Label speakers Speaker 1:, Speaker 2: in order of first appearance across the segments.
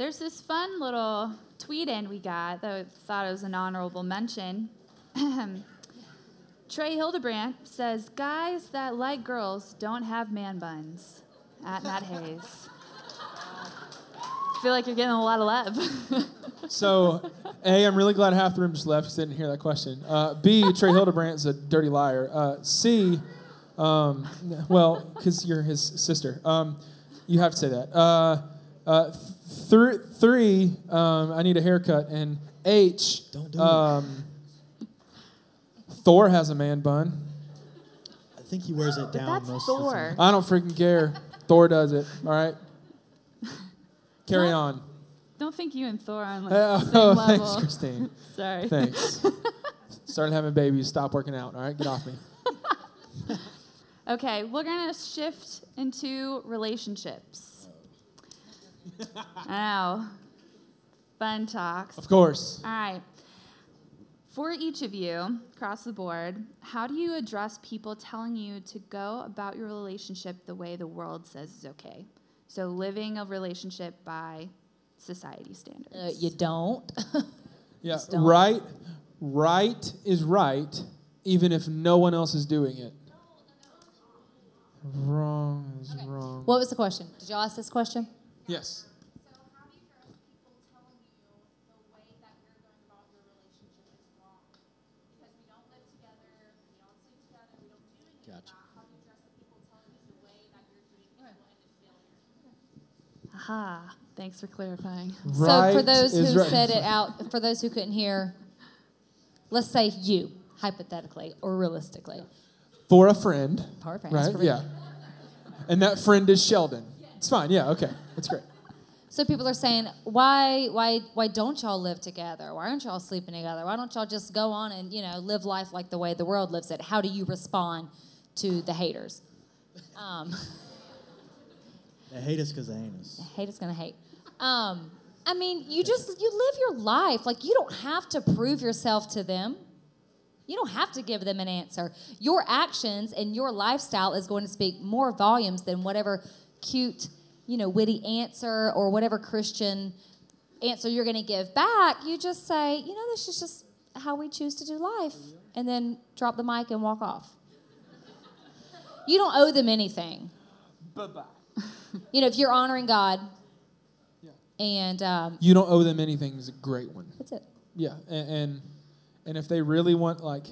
Speaker 1: There's this fun little tweet in we got that I thought it was an honorable mention. Trey Hildebrandt says, Guys that like girls don't have man buns. At Matt Hayes. I feel like you're getting a lot of love.
Speaker 2: So, A, I'm really glad half the room just left because didn't hear that question. Uh, B, Trey Hildebrandt's a dirty liar. Uh, C, um, well, because you're his sister. Um, you have to say that. Uh, uh, th- three, um, I need a haircut. And H,
Speaker 3: Don't do
Speaker 2: um, Thor has a man bun.
Speaker 3: I think he wears it
Speaker 1: but
Speaker 3: down
Speaker 1: that's
Speaker 3: most of the
Speaker 1: Thor.
Speaker 3: time.
Speaker 2: I don't freaking care. Thor does it. All right. Carry
Speaker 1: Don't-
Speaker 2: on.
Speaker 1: Don't think you and Thor are on like,
Speaker 2: Oh,
Speaker 1: the same level.
Speaker 2: thanks, Christine.
Speaker 1: Sorry.
Speaker 2: Thanks. Started having babies. Stop working out. All right, get off me.
Speaker 1: Okay, we're gonna shift into relationships. I know. Fun talks.
Speaker 2: Of course.
Speaker 1: All right. For each of you, across the board, how do you address people telling you to go about your relationship the way the world says is okay? So, living a relationship by society standards.
Speaker 4: Uh, you don't.
Speaker 2: Yeah,
Speaker 4: don't.
Speaker 2: right. Right is right, even if no one else is doing it. Wrong is wrong.
Speaker 4: what was the question? Did y'all ask this question?
Speaker 2: Yes.
Speaker 5: So how do you address people telling you the way that you're going about your relationship is wrong? Because we don't live together, we don't sleep together, we don't do any
Speaker 3: Gotcha.
Speaker 5: that. How do you address the people telling you the way that you're doing it will end failure?
Speaker 1: Aha. Thanks for clarifying.
Speaker 2: Right
Speaker 4: so for those who
Speaker 2: right.
Speaker 4: said it out, for those who couldn't hear, let's say you, hypothetically or realistically.
Speaker 2: For a friend.
Speaker 4: Power friends,
Speaker 2: Right?
Speaker 4: for.
Speaker 2: Yeah. And that friend is Sheldon. It's fine. Yeah, okay. That's great.
Speaker 4: So people are saying, why, why, why don't y'all live together? Why aren't y'all sleeping together? Why don't y'all just go on and you know live life like the way the world lives it? How do you respond to the haters? Um,
Speaker 3: They hate us because they hate us.
Speaker 4: They hate is gonna hate. Um, I mean, you just you live your life like you don't have to prove yourself to them. You don't have to give them an answer. Your actions and your lifestyle is going to speak more volumes than whatever cute, you know, witty answer or whatever Christian answer you're going to give back. You just say, you know, this is just how we choose to do life, and then drop the mic and walk off. You don't owe them anything.
Speaker 2: Bye bye.
Speaker 4: You know, if you're honoring God,
Speaker 2: Yeah.
Speaker 4: and um,
Speaker 2: You don't owe them anything is a great one.
Speaker 4: that's it.
Speaker 2: Yeah, and, and and if they really want like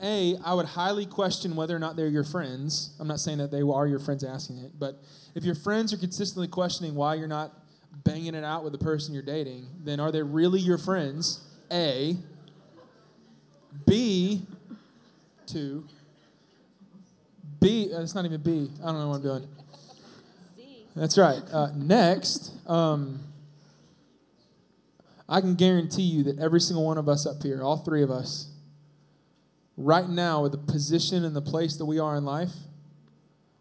Speaker 2: a, I would highly question whether or not they're your friends. I'm not saying that they are your friends asking it, but if your friends are consistently questioning why you're not banging it out with the person you're dating, then are they really your friends? A. B. Two. B. uh, It's not even B. I don't know what I'm doing. That's right. Uh, next, um, I can guarantee you that every single one of us up here, all three of us, right now, with the position and the place that we are in life,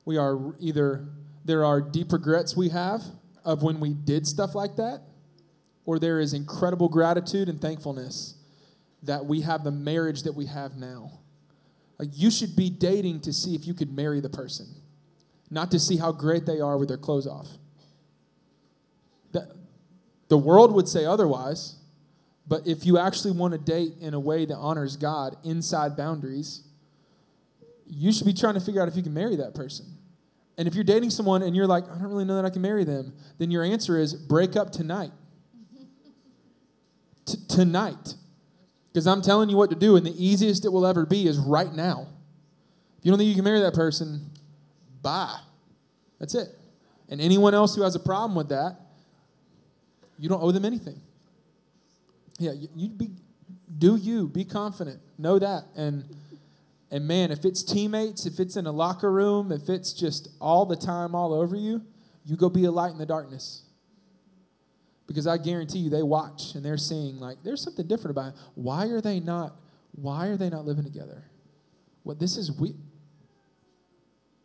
Speaker 2: we are either, there are deep regrets we have of when we did stuff like that, or there is incredible gratitude and thankfulness that we have the marriage that we have now. Like, you should be dating to see if you could marry the person, not to see how great they are with their clothes off. That, the world would say otherwise, but if you actually want to date in a way that honors God inside boundaries, you should be trying to figure out if you can marry that person. And if you're dating someone and you're like, I don't really know that I can marry them, then your answer is break up tonight. T- tonight. Because I'm telling you what to do, and the easiest it will ever be is right now. If you don't think you can marry that person, bye. That's it. And anyone else who has a problem with that, you don't owe them anything. Yeah, you, be, do you be confident? Know that, and and man, if it's teammates, if it's in a locker room, if it's just all the time, all over you, you go be a light in the darkness. Because I guarantee you, they watch and they're seeing like there's something different about it. Why are they not? Why are they not living together? What this is we.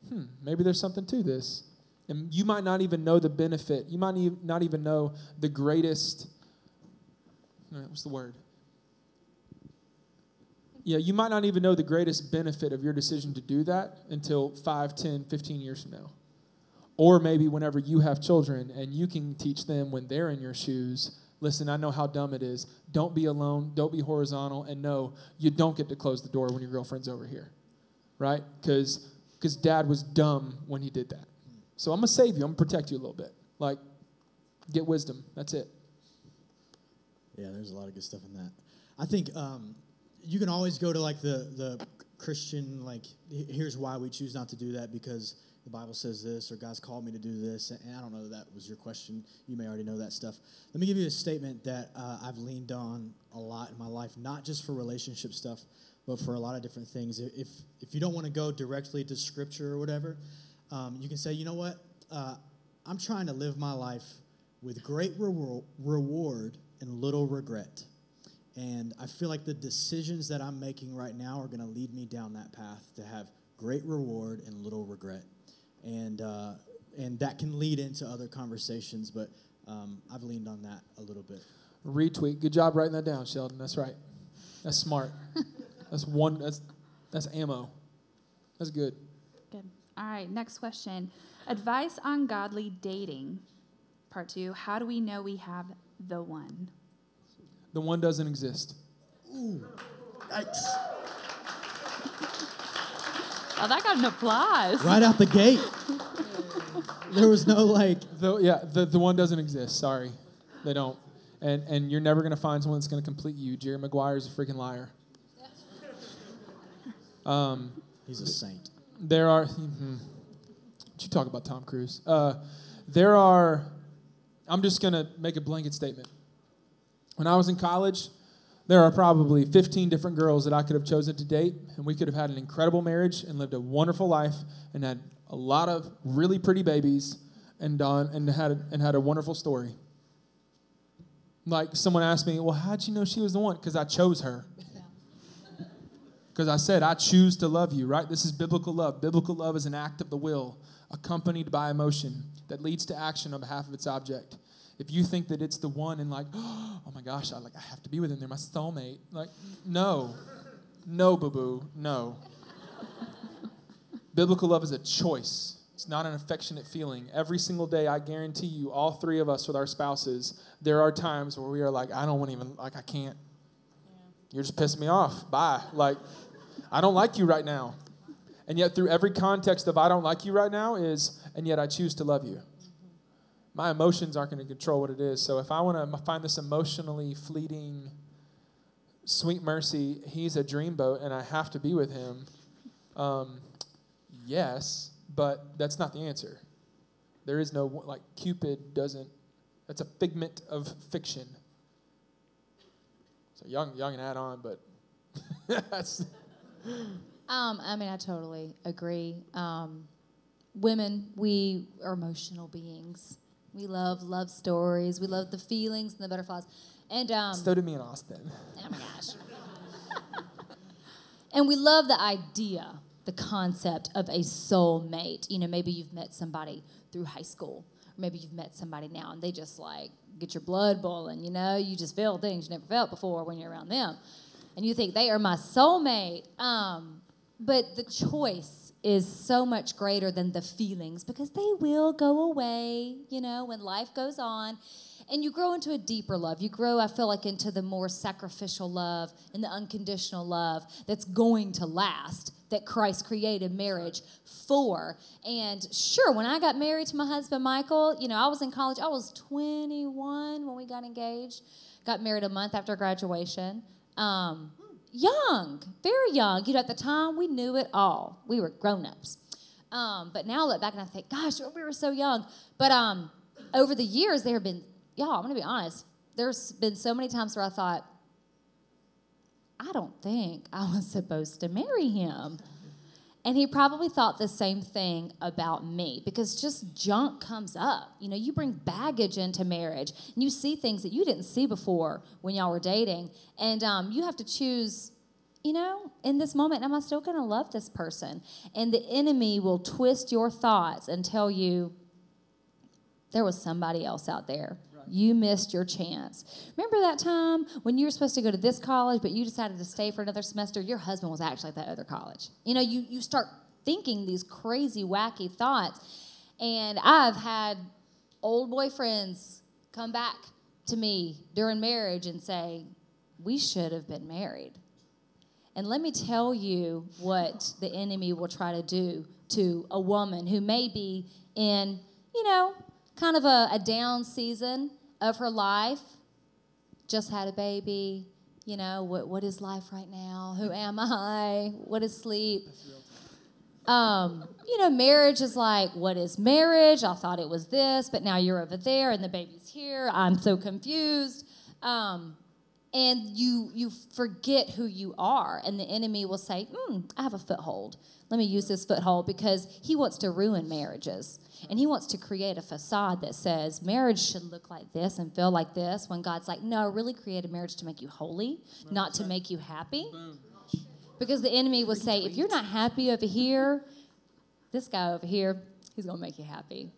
Speaker 2: Hmm, maybe there's something to this. And you might not even know the benefit. You might not even know the greatest. What's the word? Yeah, you might not even know the greatest benefit of your decision to do that until 5, 10, 15 years from now. Or maybe whenever you have children and you can teach them when they're in your shoes, listen, I know how dumb it is. Don't be alone, don't be horizontal, and no, you don't get to close the door when your girlfriend's over here, right? Because because dad was dumb when he did that. So I'm gonna save you. I'm gonna protect you a little bit. Like, get wisdom. That's it.
Speaker 3: Yeah, there's a lot of good stuff in that. I think um, you can always go to like the the Christian like here's why we choose not to do that because the Bible says this or God's called me to do this. And I don't know that was your question. You may already know that stuff. Let me give you a statement that uh, I've leaned on a lot in my life, not just for relationship stuff, but for a lot of different things. If if you don't want to go directly to Scripture or whatever, um, you can say, you know what, uh, I'm trying to live my life with great rewar- reward and little regret. And I feel like the decisions that I'm making right now are going to lead me down that path to have great reward and little regret. And, uh, and that can lead into other conversations, but um, I've leaned on that a little bit.
Speaker 2: Retweet. Good job writing that down, Sheldon. That's right. That's smart. that's one. That's that's ammo. That's good.
Speaker 1: Good. All right, next question. Advice on godly dating. Part two. How do we know we have the one?
Speaker 2: The one doesn't exist.
Speaker 3: Ooh, yikes.
Speaker 1: Oh, that got an applause.
Speaker 3: Right out the gate. There was no like,
Speaker 2: The, yeah, the, the one doesn't exist. Sorry, they don't. And and you're never gonna find someone that's gonna complete you. Jerry Maguire is a freaking liar. Um,
Speaker 3: he's a saint.
Speaker 2: there are. mhm. What you talk about Tom Cruise? Uh, there are. I'm just gonna make a blanket statement. When I was in college, there are probably 15 different girls that I could have chosen to date, and we could have had an incredible marriage and lived a wonderful life and had a lot of really pretty babies and done and had and had a wonderful story. Like someone asked me, "Well, how'd you know she was the one?" Because I chose her. Because I said, I choose to love you, right? This is biblical love. Biblical love is an act of the will, accompanied by emotion that leads to action on behalf of its object. If you think that it's the one and like, oh my gosh, I like I have to be with him, they're my soulmate. Like, no. No, boo boo, no. Biblical love is a choice. It's not an affectionate feeling. Every single day, I guarantee you, all three of us with our spouses, there are times where we are like, I don't want even, like, I can't. You're just pissing me off. Bye. Like, I don't like you right now. And yet, through every context of I don't like you right now, is, and yet I choose to love you. My emotions aren't going to control what it is. So if I want to find this emotionally fleeting, sweet mercy, he's a dreamboat and I have to be with him, um, yes, but that's not the answer. There is no, like, Cupid doesn't, that's a figment of fiction. So y'all, y'all can add on, but that's,
Speaker 4: Um, I mean, I totally agree. Um, women, we are emotional beings. We love love stories. We love the feelings and the butterflies. And um,
Speaker 2: so did me in Austin.
Speaker 4: oh my gosh. and we love the idea, the concept of a soulmate. You know, maybe you've met somebody through high school, or maybe you've met somebody now, and they just like get your blood boiling. You know, you just feel things you never felt before when you're around them, and you think they are my soulmate. Um, but the choice is so much greater than the feelings because they will go away, you know, when life goes on. And you grow into a deeper love. You grow, I feel like, into the more sacrificial love and the unconditional love that's going to last, that Christ created marriage for. And sure, when I got married to my husband, Michael, you know, I was in college. I was 21 when we got engaged, got married a month after graduation. Um, young, very young. You know, at the time, we knew it all. We were grown ups. Um, but now I look back and I think, gosh, we were so young. But um, over the years, there have been, y'all, I'm going to be honest, there's been so many times where I thought, I don't think I was supposed to marry him. And he probably thought the same thing about me because just junk comes up. You know, you bring baggage into marriage and you see things that you didn't see before when y'all were dating. And um, you have to choose, you know, in this moment, am I still going to love this person? And the enemy will twist your thoughts and tell you there was somebody else out there. You missed your chance. Remember that time when you were supposed to go to this college, but you decided to stay for another semester? Your husband was actually at that other college. You know, you, you start thinking these crazy, wacky thoughts. And I've had old boyfriends come back to me during marriage and say, We should have been married. And let me tell you what the enemy will try to do to a woman who may be in, you know, kind of a, a down season of her life, just had a baby, you know, what, what is life right now? Who am I? What is sleep? Um, you know, marriage is like, what is marriage? I thought it was this, but now you're over there and the baby's here. I'm so confused. Um, and you you forget who you are and the enemy will say mm, i have a foothold let me use this foothold because he wants to ruin marriages and he wants to create a facade that says marriage should look like this and feel like this when god's like no really create a marriage to make you holy not to make you happy. Because the enemy will say if you're not happy over here this guy over here he's going to make you happy.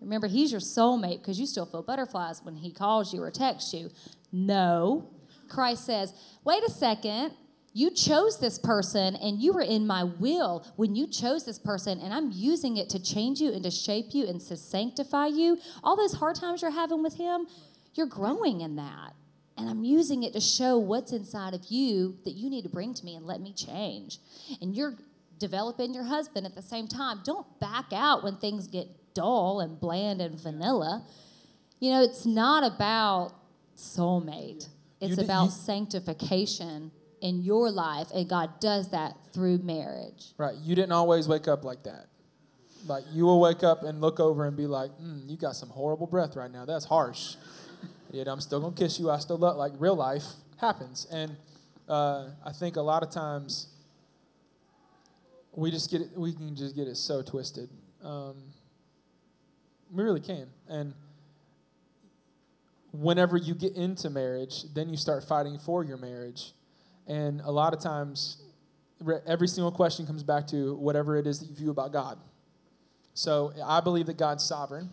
Speaker 4: Remember he's your soulmate because you still feel butterflies when he calls you or texts you. No. Christ says, wait a second, you chose this person and you were in my will when you chose this person, and I'm using it to change you and to shape you and to sanctify you. All those hard times you're having with him, you're growing in that. And I'm using it to show what's inside of you that you need to bring to me and let me change. And you're developing your husband at the same time. Don't back out when things get dull and bland and vanilla. You know, it's not about soulmate. It's about
Speaker 2: you-
Speaker 4: sanctification in your life, and God does that through marriage.
Speaker 2: Right. You didn't always wake up like that. Like you will wake up and look over and be like, mm, "You got some horrible breath right now. That's harsh." Yet I'm still gonna kiss you. I still love. Like real life happens, and uh, I think a lot of times we just get it. We can just get it so twisted. Um, we really can, and whenever you get into marriage, then you start fighting for your marriage. And a lot of times, every single question comes back to whatever it is that you view about God. So I believe that God's sovereign.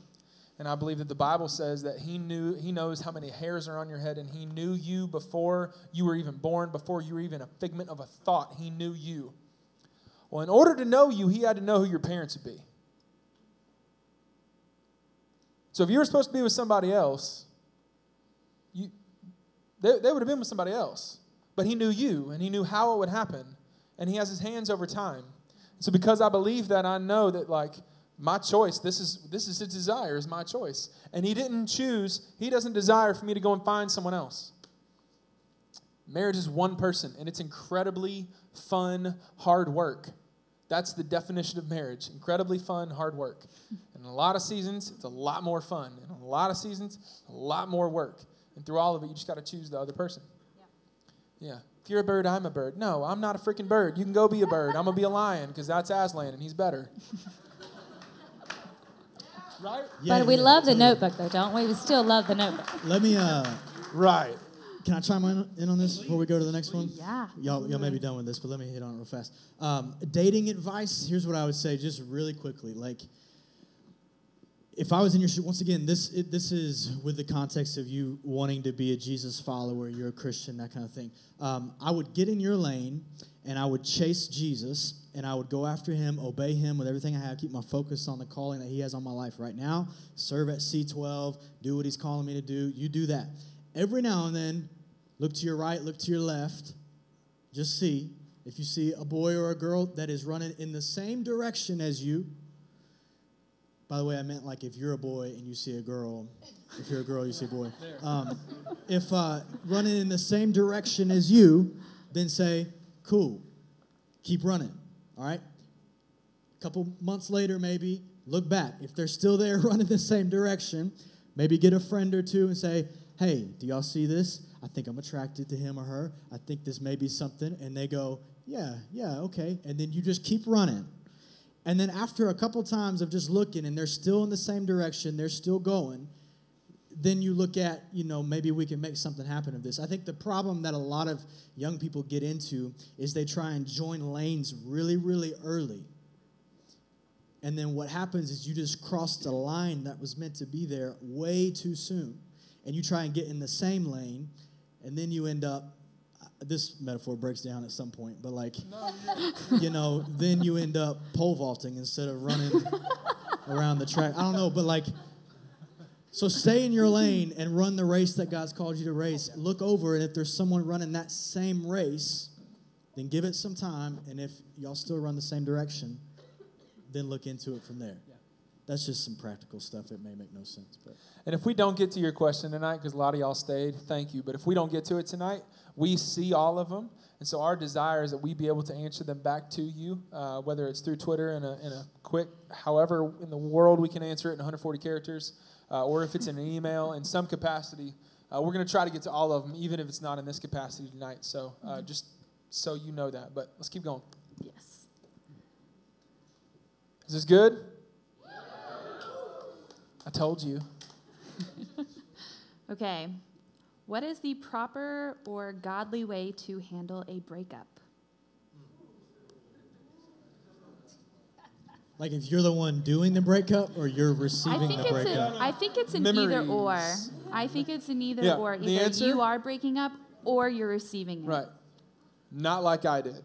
Speaker 2: And I believe that the Bible says that He knew He knows how many hairs are on your head, and He knew you before you were even born, before you were even a figment of a thought. He knew you. Well, in order to know you, He had to know who your parents would be. So if you were supposed to be with somebody else, you they, they would have been with somebody else. But he knew you and he knew how it would happen. And he has his hands over time. So because I believe that, I know that like my choice, this is this is his desire, is my choice. And he didn't choose, he doesn't desire for me to go and find someone else. Marriage is one person, and it's incredibly fun, hard work. That's the definition of marriage incredibly fun, hard work. And in a lot of seasons, it's a lot more fun. And in a lot of seasons, a lot more work. And through all of it, you just got to choose the other person. Yeah. If you're a bird, I'm a bird. No, I'm not a freaking bird. You can go be a bird. I'm going to be a lion because that's Aslan and he's better. right?
Speaker 3: Yeah,
Speaker 4: but we
Speaker 3: yeah,
Speaker 4: love the notebook, though, don't we? We still love the notebook.
Speaker 3: Let me. Uh,
Speaker 2: Right.
Speaker 3: can I chime in, in on this before we go to the next one?
Speaker 1: Yeah.
Speaker 3: Y'all, y'all may be done with this, but let me hit on it real fast. Um, dating advice. Here's what I would say, just really quickly. Like, if I was in your shoe, once again, this it, this is with the context of you wanting to be a Jesus follower, you're a Christian, that kind of thing. Um, I would get in your lane and I would chase Jesus and I would go after him, obey him with everything I have, keep my focus on the calling that he has on my life right now. Serve at C12, do what he's calling me to do. You do that. Every now and then, look to your right, look to your left, just see if you see a boy or a girl that is running in the same direction as you. By the way, I meant like if you're a boy and you see a girl, if you're a girl, you see a boy. Um, if uh, running in the same direction as you, then say, cool, keep running. All right? A couple months later, maybe look back. If they're still there running the same direction, maybe get a friend or two and say, hey, do y'all see this? I think I'm attracted to him or her. I think this may be something. And they go, yeah, yeah, okay. And then you just keep running. And then after a couple times of just looking and they're still in the same direction, they're still going, then you look at, you know, maybe we can make something happen of this. I think the problem that a lot of young people get into is they try and join lanes really, really early. And then what happens is you just crossed a line that was meant to be there way too soon. And you try and get in the same lane, and then you end up, this metaphor breaks down at some point, but like, you know, then you end up pole vaulting instead of running around the track. I don't know, but like, so stay in your lane and run the race that God's called you to race. Look over, and if there's someone running that same race, then give it some time. And if y'all still run the same direction, then look into it from there. That's just some practical stuff. It may make no sense, but
Speaker 2: And if we don't get to your question tonight, because a lot of y'all stayed, thank you. But if we don't get to it tonight, we see all of them. And so our desire is that we be able to answer them back to you, uh, whether it's through Twitter in a, in a quick, however in the world we can answer it in 140 characters, uh, or if it's in an email in some capacity. Uh, we're going to try to get to all of them, even if it's not in this capacity tonight. So uh, just so you know that. But let's keep going.
Speaker 1: Yes.
Speaker 2: Is this good? I told you.
Speaker 1: Okay. What is the proper or godly way to handle a breakup?
Speaker 3: like if you're the one doing the breakup or you're receiving the
Speaker 1: it's
Speaker 3: breakup.
Speaker 1: a, I think it's an either or. I think it's an either
Speaker 2: Yeah,
Speaker 1: or.
Speaker 2: the
Speaker 1: Either
Speaker 2: answer-
Speaker 1: you are breaking up or you're receiving it.
Speaker 2: Right. Not like I did.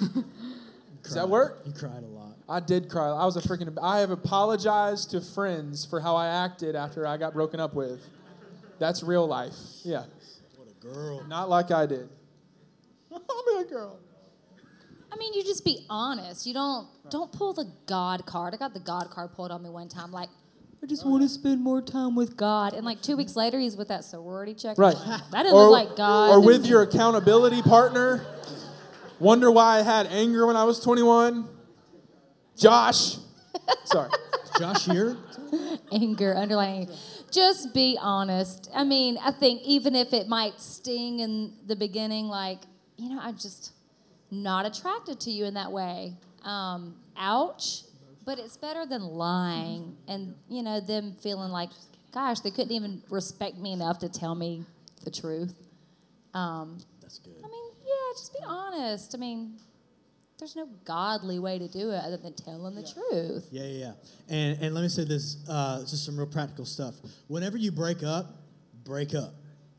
Speaker 2: Does that work?
Speaker 3: You cried a lot.
Speaker 2: I did cry. I was a freaking. I have apologized to friends for how I acted after I got broken up with. That's real life. Yeah.
Speaker 3: What a girl.
Speaker 2: Not like I did. I'm a girl.
Speaker 4: I mean, you just be honest. You don't don't pull the God card. I got the God card pulled on me one time. Like, I just want to spend more time with God. And like two weeks later, he's with that sorority check.
Speaker 2: Right.
Speaker 4: That didn't look like God.
Speaker 2: Or with your accountability partner. Wonder why I had anger when I was 21. Josh. Sorry.
Speaker 3: Josh here?
Speaker 4: anger, underlying. Just be honest. I mean, I think even if it might sting in the beginning, like, you know, I'm just not attracted to you in that way. Um, ouch. But it's better than lying and, you know, them feeling like, gosh, they couldn't even respect me enough to tell me the truth. Um,
Speaker 3: That's good.
Speaker 4: I mean, yeah, just be honest. I mean, there's no godly way to do it other than telling the truth.
Speaker 3: Yeah, yeah, yeah. And and let me say this, uh, just some real practical stuff. Whenever you break up, break up.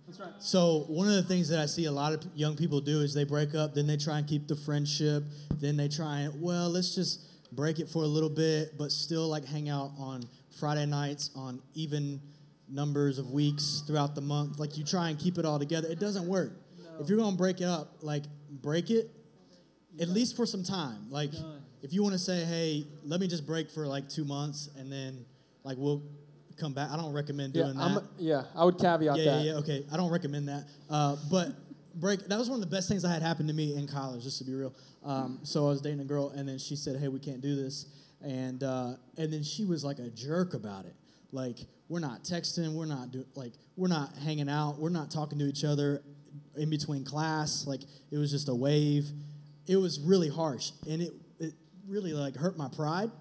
Speaker 2: That's right.
Speaker 3: So one of the things that I see a lot of young people do is they break up, then they try and keep the friendship, then they try and well, let's just break it for a little bit, but still like hang out on Friday nights on even numbers of weeks throughout the month. Like you try and keep it all together. It doesn't work. If you're gonna break it up, like break it at least for some time. Like if you want to say, hey, let me just break for like two months and then like we'll come back. I don't recommend
Speaker 2: Yeah,
Speaker 3: doing that.
Speaker 2: I'm, yeah, I would caveat
Speaker 3: Yeah,
Speaker 2: that.
Speaker 3: yeah, yeah. Okay, I don't recommend that. Uh, but break. That was one of the best things that had happened to me in college, just to be real. Um, so I was dating a girl, and then she said, "Hey, we can't do this," and uh, and then she was like a jerk about it. Like we're not texting, we're not do like we're not hanging out, we're not talking to each other in between class. Like it was just a wave. It was really harsh, and it it really like hurt my pride.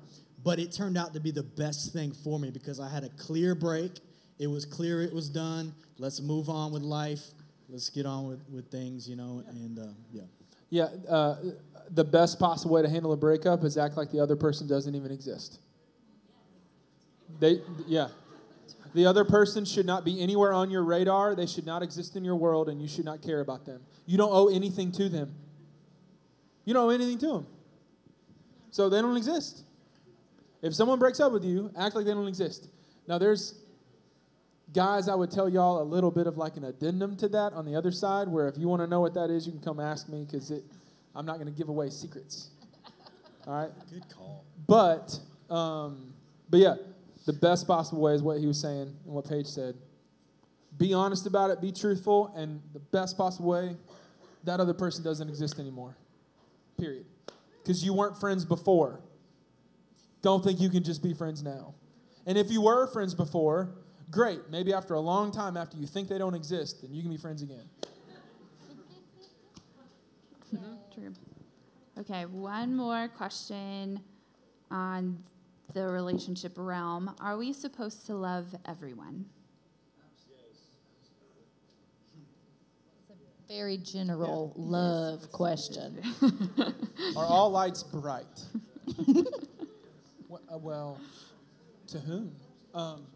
Speaker 3: But it turned out to be the best thing for me because I had a clear break. It was clear it was done. Let's move on with life. Let's get on with, with things, you know, and uh, yeah.
Speaker 2: Yeah, uh, the best possible way to handle a breakup is act like the other person doesn't even exist. They, yeah. The other person should not be anywhere on your radar. They should not exist in your world, and you should not care about them. You don't owe anything to them. You don't owe anything to them. So they don't exist. If someone breaks up with you, act like they don't exist. Now, there's guys, I would tell y'all a little bit of like an addendum to that on the other side, where if you want to know what that is, you can come ask me because I'm not going to give away secrets. All right?
Speaker 3: Good call.
Speaker 2: But, um, but yeah, the best possible way is what he was saying and what Paige said. Be honest about it, be truthful, and the best possible way, that other person doesn't exist anymore. Period. Because you weren't friends before. Don't think you can just be friends now. And if you were friends before, great. Maybe after a long time, after you think they don't exist, then you can be friends again.
Speaker 1: True. Okay, one more question on the relationship realm. Are we supposed to love everyone?
Speaker 4: Very general love question.
Speaker 2: Are all lights bright? Well, uh, well, to whom? Um,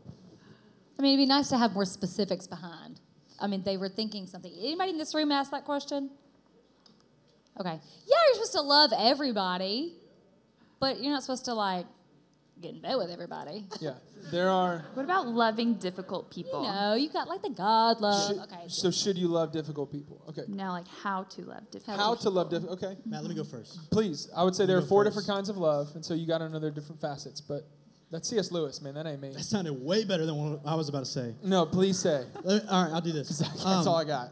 Speaker 4: I mean, it'd be nice to have more specifics behind. I mean, they were thinking something. Anybody in this room asked that question? Okay. Yeah, you're supposed to love everybody, but you're not supposed to like get in bed with everybody.
Speaker 2: Yeah, there are.
Speaker 1: What about loving difficult people?
Speaker 4: No, you got like the God love.
Speaker 2: Should-
Speaker 4: okay.
Speaker 2: So should you love difficult people? Okay.
Speaker 1: No, like how to love difficult
Speaker 2: How to love difficult? Okay.
Speaker 3: Matt, let me go first.
Speaker 2: Please, I would say
Speaker 3: You
Speaker 2: there are
Speaker 3: go
Speaker 2: four
Speaker 3: first.
Speaker 2: different kinds of love, and so you got another different facets. But that's C.S. Lewis, man. That ain't me.
Speaker 3: That sounded way better than what I was about to say.
Speaker 2: No, please say.
Speaker 3: Me- all right, I'll do this.
Speaker 2: That's
Speaker 3: Um,
Speaker 2: all I got.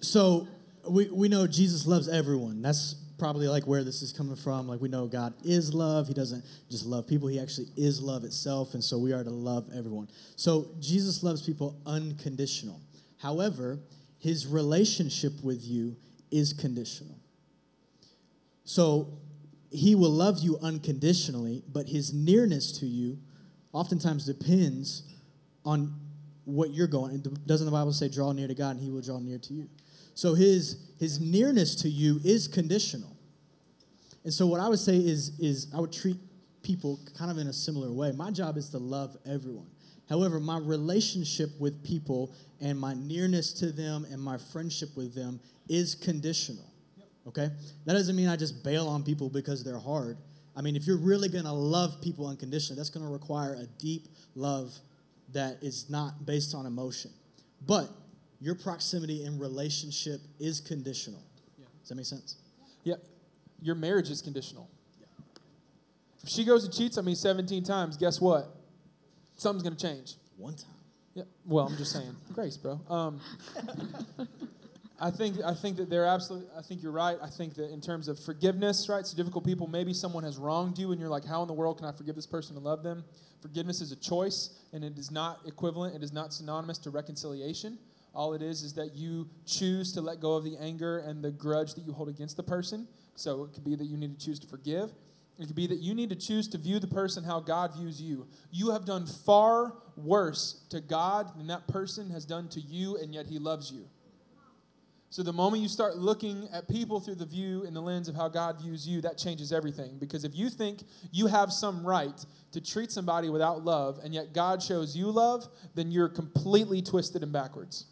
Speaker 3: So we, we know Jesus loves everyone. That's probably like where this is coming from. Like we know God is love. He doesn't just love people, He actually is love itself. And so we are to love everyone. So Jesus loves people unconditional. However, His relationship with you is conditional. So He will love you unconditionally, but His nearness to you oftentimes depends on what you're going. Doesn't the Bible say, "Draw near to God, and He will draw near to you"? So His His nearness to you is conditional. And so what I would say is is I would treat people kind of in a similar way. My job is to love everyone. However, my relationship with people and my nearness to them and my friendship with them is conditional. Okay? That doesn't mean I just bail on people because they're hard. I mean, if you're really going to love people unconditionally, that's going to require a deep love that is not based on emotion. But your proximity and relationship is conditional. Yeah. Does that make sense?
Speaker 2: Yeah, your marriage is conditional. If she goes and cheats on me 17 times, guess what? Something's gonna change.
Speaker 3: One time.
Speaker 2: Yeah. Well, I'm just saying, grace, bro. Um, I think I think that they're absolutely. I think you're right. I think that in terms of forgiveness, right? So difficult people. Maybe someone has wronged you, and you're like, how in the world can I forgive this person and love them? Forgiveness is a choice, and it is not equivalent. It is not synonymous to reconciliation. All it is is that you choose to let go of the anger and the grudge that you hold against the person. So it could be that you need to choose to forgive. It could be that you need to choose to view the person how God views you. You have done far worse to God than that person has done to you, and yet He loves you. So the moment you start looking at people through the view and the lens of how God views you, that changes everything. Because if you think you have some right to treat somebody without love, and yet God shows you love, then you're completely twisted and backwards.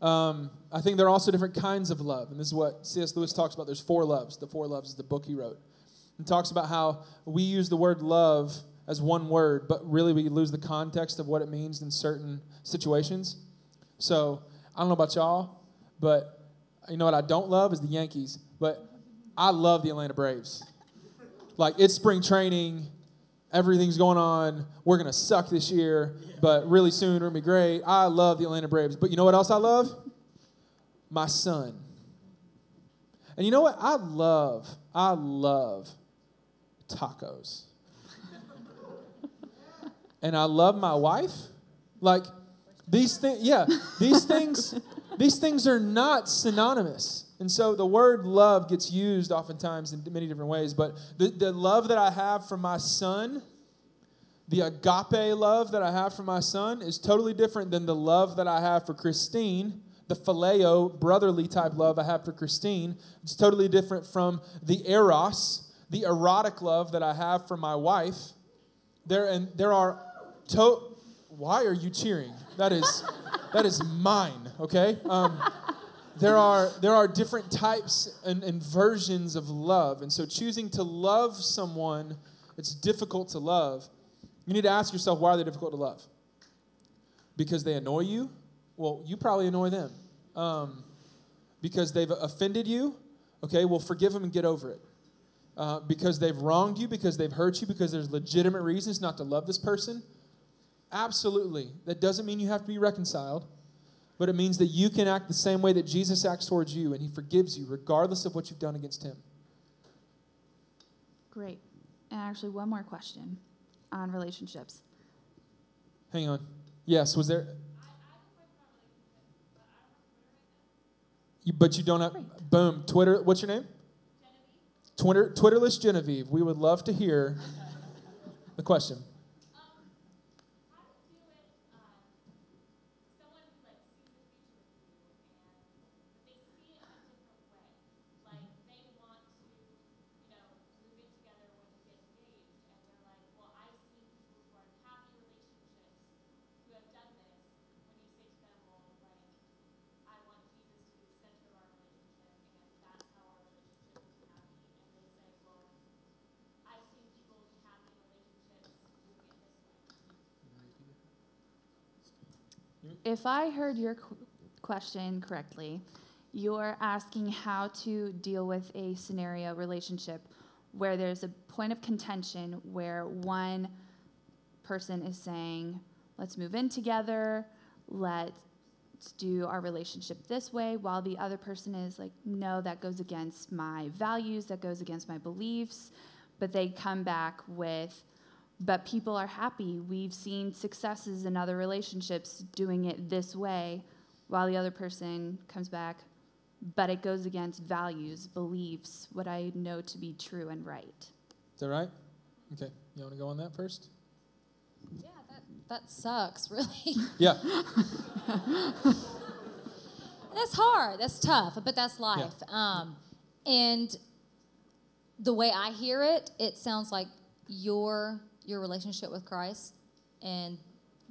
Speaker 2: Um, I think there are also different kinds of love, and this is what C.S. Lewis talks about. There's four loves. The four loves is the book he wrote. And talks about how we use the word love as one word, but really we lose the context of what it means in certain situations. So I don't know about y'all, but you know what I don't love is the Yankees, but I love the Atlanta Braves. Like it's spring training, everything's going on. We're gonna suck this year, but really soon we're gonna be great. I love the Atlanta Braves, but you know what else I love? My son. And you know what? I love, I love tacos. and I love my wife. Like these things, yeah, these things, these things are not synonymous. And so the word love gets used oftentimes in many different ways. But the, the love that I have for my son, the agape love that I have for my son, is totally different than the love that I have for Christine, the phileo, brotherly type love I have for Christine. It's totally different from the eros, the erotic love that I have for my wife. There and there are to why are you cheering? That is that is mine, okay? Um, there are there are different types and, and versions of love. And so choosing to love someone it's difficult to love, you need to ask yourself why are they difficult to love? Because they annoy you? Well, you probably annoy them. Um, because they've offended you? Okay, well, forgive them and get over it. Uh, because they've wronged you, because they've hurt you, because there's legitimate reasons not to love this person? Absolutely. That doesn't mean you have to be reconciled, but it means that you can act the same way that Jesus acts towards you, and he forgives you regardless of what you've done against him.
Speaker 1: Great. And actually, one more question on relationships.
Speaker 2: Hang on. Yes, was there. You, but you don't have. Boom. Twitter. What's your name? Twitter, Twitterless Genevieve. We would love to hear the question. Mm-hmm.
Speaker 1: if I heard your qu- question correctly, you're asking how to deal with a scenario relationship where there's a point of contention where one person is saying, let's move in together, let's do our relationship this way, while the other person is like, no, that goes against my values, that goes against my beliefs. But they come back with, but people are happy. We've seen successes in other relationships doing it this way, while the other person comes back, but it goes against values, beliefs, what I know to be true and right.
Speaker 2: Is that right? Okay. You want to go on that first?
Speaker 4: Yeah, that, that sucks, really.
Speaker 2: Yeah.
Speaker 4: that's hard. That's tough, but that's life. Um, and the way I hear it, it sounds like your your relationship with Christ and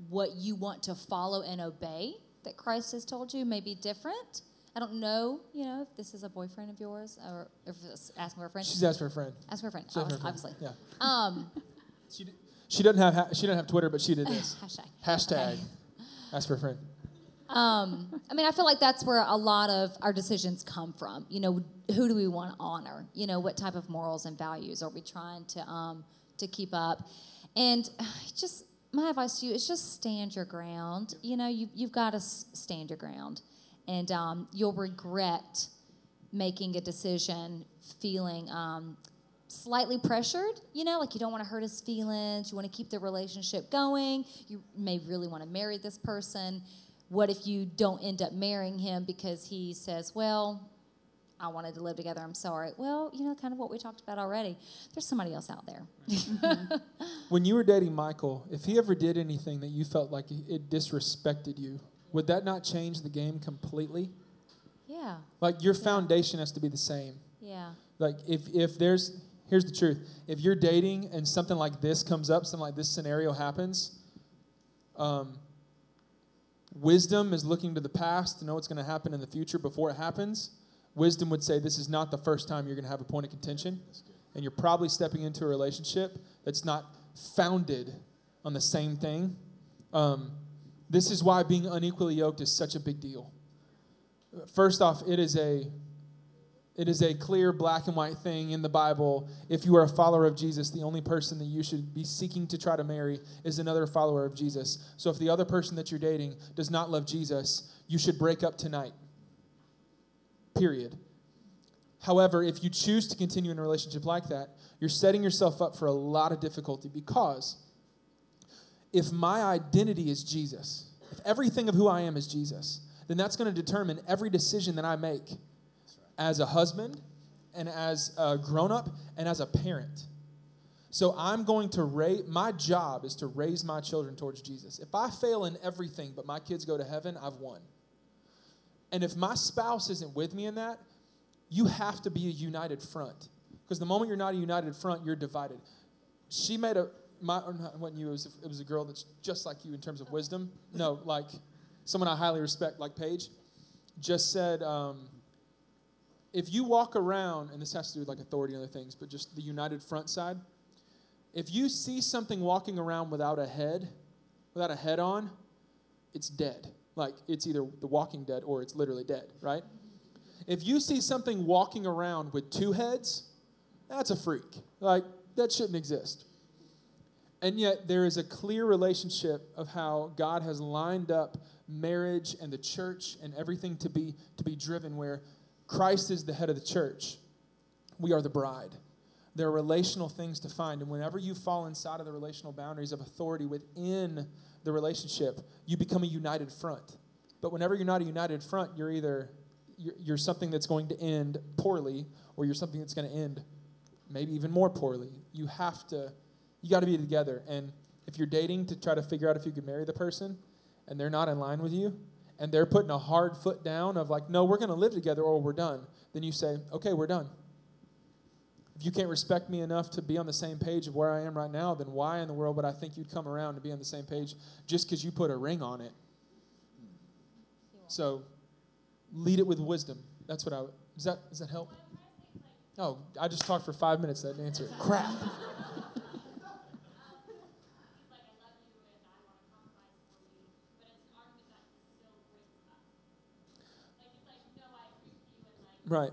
Speaker 4: what you want to follow and obey that Christ has told you may be different. I don't know, you know, if this is a boyfriend of yours or if it's asking for a friend.
Speaker 2: She's asked for a friend.
Speaker 4: Ask for a friend,
Speaker 2: friend.
Speaker 4: obviously.
Speaker 2: Yeah.
Speaker 4: Um,
Speaker 2: She, d- she doesn't have ha- she doesn't have Twitter, but she did this.
Speaker 4: hashtag.
Speaker 2: Hashtag. Ask for a friend.
Speaker 4: Um, I mean, I feel like that's where a lot of our decisions come from. You know, who do we want to honor? You know, what type of morals and values are we trying to um, to keep up? And just my advice to you is just stand your ground. You know, you you've got to stand your ground, and um, you'll regret making a decision feeling um, slightly pressured, you know, like you don't want to hurt his feelings, you want to keep the relationship going, you may really want to marry this person. What if you don't end up marrying him because he says, Well, I wanted to live together, I'm sorry. Well, you know, kind of what we talked about already. There's somebody else out there.
Speaker 2: When you were dating Michael, if he ever did anything that you felt like it disrespected you, would that not change the game completely?
Speaker 4: yeah,
Speaker 2: Like your foundation has to be the same.
Speaker 4: yeah,
Speaker 2: Like if if there's here's the truth. If you're dating and something like this comes up, something like this scenario happens, um, wisdom is looking to the past to know what's going to happen in the future before it happens. Wisdom would say this is not the first time you're going to have a point of contention, and you're probably stepping into a relationship that's not founded on the same thing. Um, this is why being unequally yoked is such a big deal. First off, it is a it is a clear black and white thing in the Bible. If you are a follower of Jesus, the only person that you should be seeking to try to marry is another follower of Jesus. So if the other person that you're dating does not love Jesus, you should break up tonight. Period. However, if you choose to continue in a relationship like that, you're setting yourself up for a lot of difficulty because if my identity is Jesus, if everything of who I am is Jesus, then that's going to determine every decision that I make as a husband and as a grown up and as a parent. So I'm going to raise, my job is to raise my children towards Jesus. If I fail in everything but my kids go to heaven, I've won. And if my spouse isn't with me in that, you have to be a united front. Because the moment you're not a united front, you're divided. She made a, my, not, wasn't you, it was, a, it was a girl that's just like you in terms of wisdom. No, like someone I highly respect, like Paige, just said, um, if you walk around, and this has to do with like authority and other things, but just the united front side, if you see something walking around without a head, without a head on, it's dead. Like it's either the walking dead or it's literally dead, right? If you see something walking around with two heads, that's a freak. Like that shouldn't exist. And yet there is a clear relationship of how God has lined up marriage and the church and everything to be to be driven where Christ is the head of the church. We are the bride. There are relational things to find. And whenever you fall inside of the relational boundaries of authority within the relationship, you become a united front. But whenever you're not a united front, you're either you're, you're something that's going to end poorly or you're something that's going to end maybe even more poorly. You have to, you got to be together. And if you're dating to try to figure out if you could marry the person and they're not in line with you, and they're putting a hard foot down of like, no, we're going to live together or we're done, then you say, okay, we're done if you can't respect me enough to be on the same page of where I am right now, then why in the world would I think you'd come around to be on the same page just because you put a ring on it? So lead it with wisdom. That's what I would. Does that, does that help? Oh, I just talked for five minutes. That didn't answer it. Crap. right.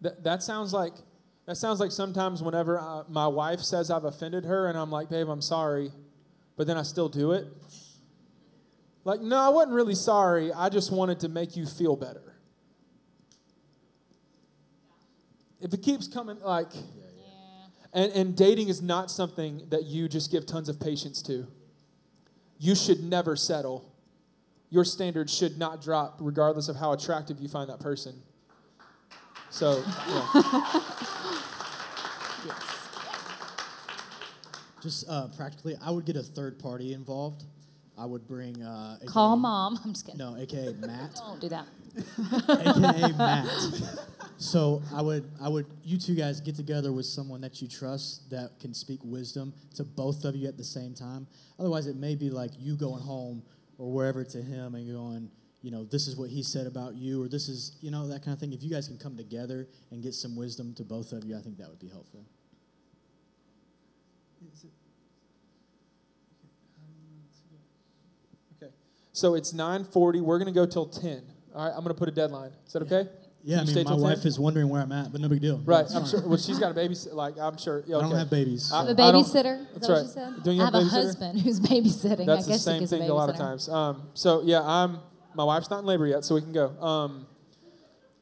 Speaker 2: That, that sounds like that sounds like sometimes whenever uh, my wife says I've offended her and I'm like, babe, I'm sorry, but then I still do it. Like, no, I wasn't really sorry. I just wanted to make you feel better. If it keeps coming, like, and, and dating is not something that you just give tons of patience to. You should never settle. Your standards should not drop, regardless of how attractive you find that person. So, yeah.
Speaker 3: Just uh, practically, I would get a third party involved. I would bring. Uh, AKA
Speaker 4: Call mom. I'm just kidding.
Speaker 3: No, aka Matt.
Speaker 4: Don't do that.
Speaker 3: aka Matt. So I would, I would, you two guys get together with someone that you trust that can speak wisdom to both of you at the same time. Otherwise, it may be like you going home or wherever to him and going, you know, this is what he said about you, or this is, you know, that kind of thing. If you guys can come together and get some wisdom to both of you, I think that would be helpful.
Speaker 2: Okay. So it's 9:40. We're gonna go till 10. All right. I'm gonna put a deadline. Is that okay?
Speaker 3: Yeah, I mean,
Speaker 2: stay
Speaker 3: my
Speaker 2: till
Speaker 3: wife
Speaker 2: 10?
Speaker 3: is wondering where I'm at, but no big deal.
Speaker 2: Right. I'm sure. Well, she's got a baby. Like I'm sure. Yeah,
Speaker 3: I don't have babies.
Speaker 2: I-
Speaker 4: I have a
Speaker 2: I don't-
Speaker 4: babysitter. Is
Speaker 2: that's
Speaker 4: that what
Speaker 2: right.
Speaker 4: you said?
Speaker 2: Don't you
Speaker 4: I
Speaker 2: have
Speaker 4: have
Speaker 2: a
Speaker 4: a
Speaker 2: babysitter?
Speaker 4: husband who's babysitting.
Speaker 2: That's
Speaker 4: I
Speaker 2: the same thing a lot of times. Um, so yeah, I'm. My wife's not in labor yet, so we can go. Um,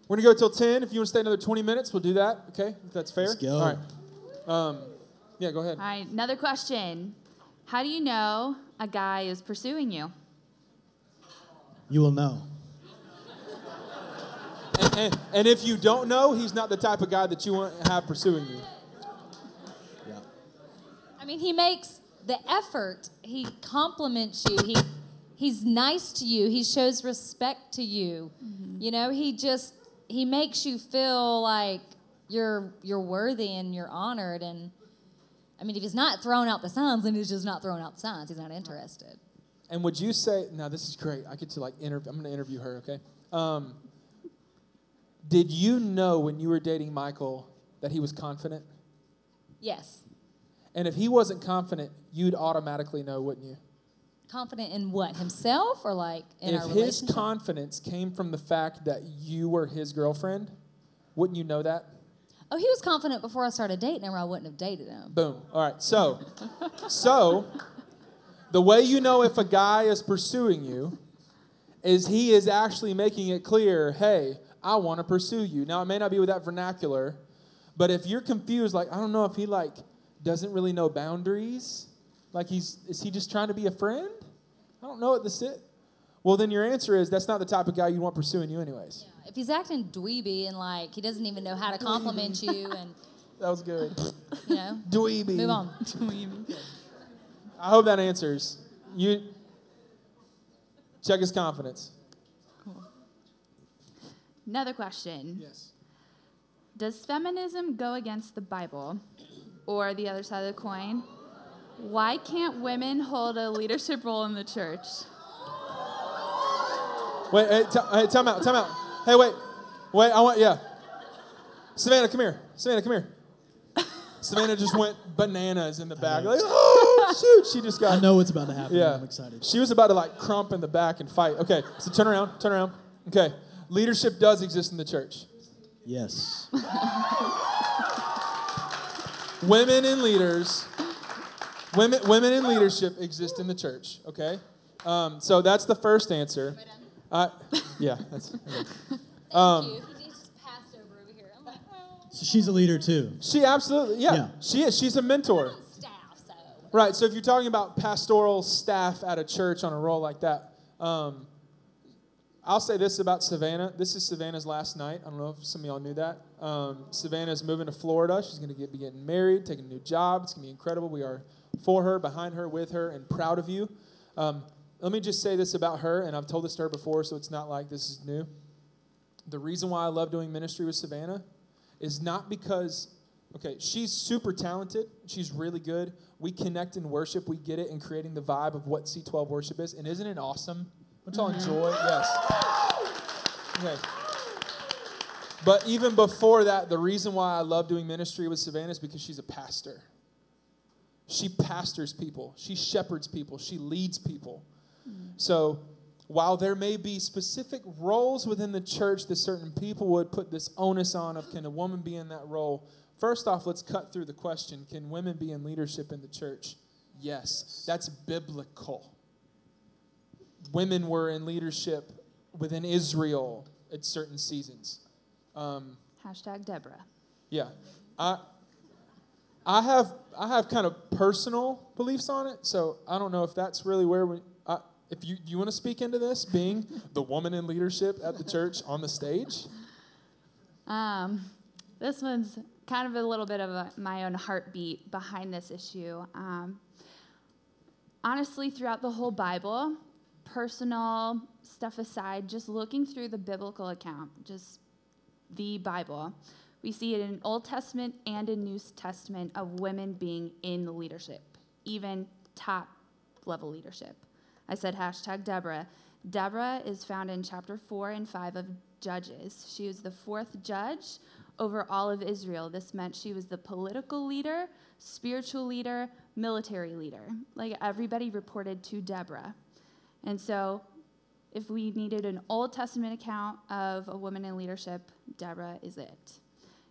Speaker 2: we're gonna go till 10. If you want to stay another 20 minutes, we'll do that. Okay, if that's fair.
Speaker 3: Let's go.
Speaker 2: All right. Um, yeah, go ahead.
Speaker 1: All right, another question. How do you know a guy is pursuing you?
Speaker 3: You will know.
Speaker 2: And, and, and if you don't know, he's not the type of guy that you want to have pursuing you.
Speaker 3: Yeah.
Speaker 4: I mean, he makes the effort. He compliments you. He he's nice to you. He shows respect to you. You know, he just he makes you feel like you're you're worthy and you're honored. And I mean, if he's not throwing out the signs, then he's just not throwing out the signs. He's not interested.
Speaker 2: And would you say, now this is great. I get to like interview, I'm going to interview her, okay? Um, did you know when you were dating Michael that he was confident?
Speaker 4: Yes,
Speaker 2: And if he wasn't confident, you'd automatically know, wouldn't you?
Speaker 4: Confident in what himself or like in
Speaker 2: if
Speaker 4: our
Speaker 2: his
Speaker 4: relationship.
Speaker 2: confidence came from the fact that you were his girlfriend, wouldn't you know that?
Speaker 4: oh, he was confident before I started dating him, or I wouldn't have dated him.
Speaker 2: Boom. All right. So, so the way you know if a guy is pursuing you is he is actually making it clear, hey, I want to pursue you. Now, it may not be with that vernacular, but if you're confused, like I don't know if he like doesn't really know boundaries, like he's is he just trying to be a friend? I don't know what this is. Well, then your answer is that's not the type of guy you want pursuing you, anyways.
Speaker 4: If he's acting dweeby and like he doesn't even know how to compliment you, and
Speaker 2: That was good.
Speaker 4: you know,
Speaker 2: Dweeby.
Speaker 4: move on. Dweeby.
Speaker 2: I hope that answers. You check his confidence.
Speaker 1: Another question.
Speaker 2: Yes.
Speaker 1: Does feminism go against the Bible or the other side of the coin? Why can't women hold a leadership role in the church?
Speaker 2: Wait, hey, t- hey, time out, time out. Hey, wait, wait. I want, yeah. Savannah, come here. Savannah, come here. Savannah just went bananas in the back. Like, oh shoot, she just got.
Speaker 3: I know what's about to happen.
Speaker 2: Yeah,
Speaker 3: I'm excited.
Speaker 2: She was about to like crump in the back and fight. Okay, so turn around, turn around. Okay, leadership does exist in the church.
Speaker 3: Yes.
Speaker 2: Women and leaders, women, women in leadership exist in the church. Okay, um, so that's the first answer. Uh, yeah, that's. okay. Um,
Speaker 4: He just passed over over here. I'm like, oh,
Speaker 3: So she's a leader too.
Speaker 2: She absolutely, yeah,
Speaker 3: Yeah.
Speaker 2: she is. She's a mentor.
Speaker 4: staff, so.
Speaker 2: Right. So if you're talking about pastoral staff at a church on a role like that, um, I'll say this about Savannah. This is Savannah's last night. I don't know if some of y'all knew that. Um, Savannah is moving to Florida. She's going to get, be getting married, taking a new job. It's going to be incredible. We are for her, behind her, with her, and proud of you. Um, let me just say this about her, and I've told this to her before, so it's not like this is new. The reason why I love doing ministry with Savannah is not because, okay, she's super talented. She's really good. We connect in worship. We get it in creating the vibe of what C12 worship is. And isn't it awesome? Don't y'all enjoy? Yes. Okay. But even before that, the reason why I love doing ministry with Savannah is because she's a pastor. She pastors people, she shepherds people, she leads people. So while there may be specific roles within the church that certain people would put this onus on of can a woman be in that role? First off, let's cut through the question can women be in leadership in the church? Yes, that's biblical. Women were in leadership within Israel at certain seasons. Um,
Speaker 1: Hashtag Deborah.
Speaker 2: yeah, I, I have I have kind of personal beliefs on it, so I don't know if that's really where we. I, if you you want to speak into this, being the woman in leadership at the church on the stage,
Speaker 1: Um, this one's kind of a little bit of a, my own heartbeat behind this issue. Um, honestly, throughout the whole Bible, personal stuff aside, just looking through the biblical account, just the Bible, we see it in Old Testament and in New Testament of women being in leadership, even top level leadership. I said hashtag Deborah. Deborah is found in chapter 4 and 5 of Judges. She was the fourth judge over all of Israel. This meant she was the political leader, spiritual leader, military leader. Like everybody reported to Deborah. And so, if we needed an Old Testament account of a woman in leadership, Deborah is it.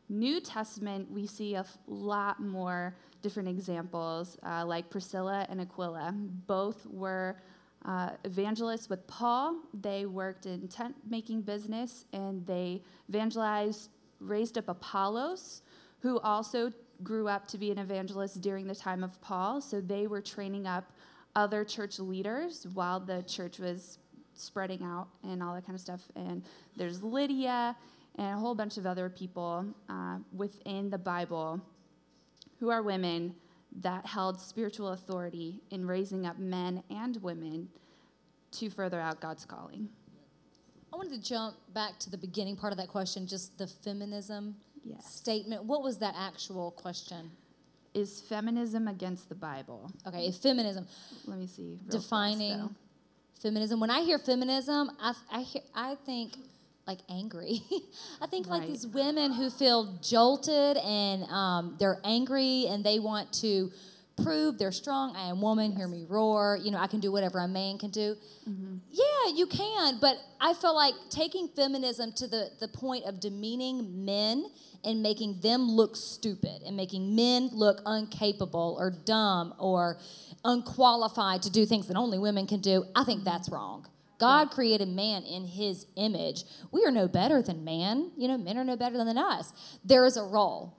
Speaker 1: New Testament, we see a lot more different examples, uh, like Priscilla and Aquila. Both were uh, evangelists with Paul. They worked in tent making business and they evangelized, raised up Apollos, who also grew up to be an evangelist during the time of Paul. So they were training up other church leaders while the church was spreading out and all that kind of stuff. And there's Lydia and a whole bunch of other people uh, within the Bible who are women that held spiritual authority in raising up men and women to further out God's calling.
Speaker 4: I wanted to jump back to the beginning part of that question, just the feminism
Speaker 1: Yes.
Speaker 4: statement. What was that actual question?
Speaker 1: Is feminism against the Bible?
Speaker 4: Okay, if feminism,
Speaker 1: Let me see. real fast,
Speaker 4: defining feminism. When I hear feminism, I, I, hear, I think like angry. I think like these women who feel jolted and um, they're angry and they want to prove they're strong. I am woman. Hear me roar. You know, I can do whatever a man can do. Yeah, you can, but I feel like taking feminism to the, the point of demeaning men and making them look stupid and making men look incapable or dumb or unqualified to do things that only women can do, I think that's wrong. God created man in his image. We are no better than man. You know, men are no better than us. There is a role.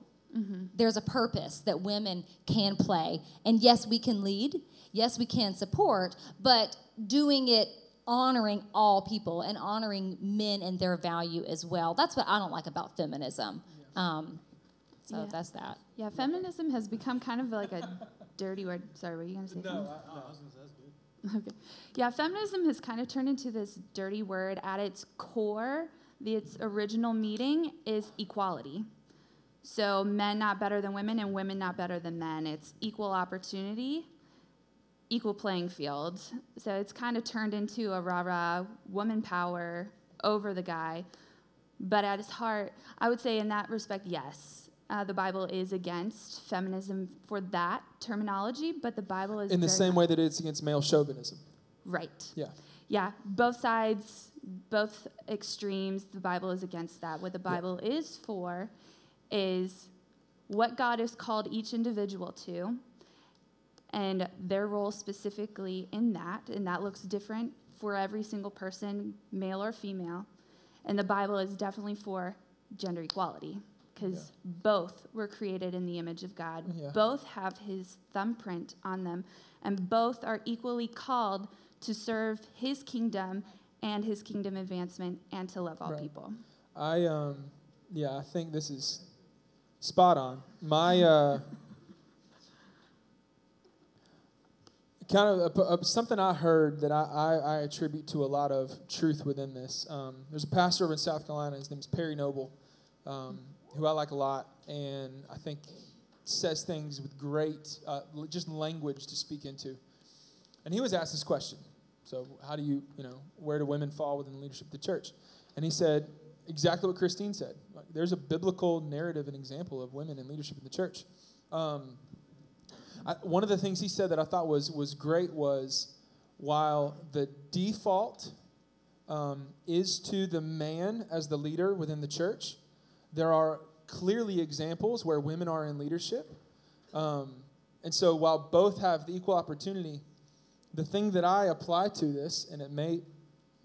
Speaker 4: There's a purpose that women can play. And yes, we can lead. Yes, we can support, but doing it honoring all people and honoring men and their value as well. That's what I don't like about feminism. Um, so
Speaker 1: Yeah.
Speaker 4: that's that.
Speaker 1: Yeah, feminism has become kind of like a dirty word. Sorry, were you going to say something? Okay. Yeah, feminism has kind of turned into this dirty word. At its core, the, its original meaning is equality. So, men not better than women and women not better than men. It's equal opportunity, equal playing field. So, it's kind of turned into a rah rah woman power over the guy. But at its heart, I would say in that respect, yes. Uh, the Bible is against feminism for that terminology, but the Bible is
Speaker 2: in the same way that it's against male chauvinism.
Speaker 1: Right.
Speaker 2: Yeah.
Speaker 1: Yeah, both sides, both extremes, the Bible is against that. What the Bible is for is what God has called each individual to and their role specifically in that. And that looks different for every single person, male or female. And the Bible is definitely for gender equality because both were created in the image of God.
Speaker 2: Yeah.
Speaker 1: Both have his thumbprint on them, and both are equally called to serve his kingdom and his kingdom advancement and to love all
Speaker 2: Right.
Speaker 1: people.
Speaker 2: I um yeah, I think this is spot on. My uh kind of a, a- something I heard that I, I, I attribute to a lot of truth within this. Um, there's a pastor over in South Carolina. His name is Perry Noble, um, who I like a lot, and I think says things with great uh, just language to speak into. And he was asked this question. So, how do you, you know, where do women fall within the leadership of the church? And he said exactly what Christine said. Like, there's a biblical narrative and example of women in leadership in the church. Um, I, one of the things he said that I thought was was great was while the default um, is to the man as the leader within the church. There are clearly examples where women are in leadership. Um, and so while both have the equal opportunity, the thing that I apply to this, and it may,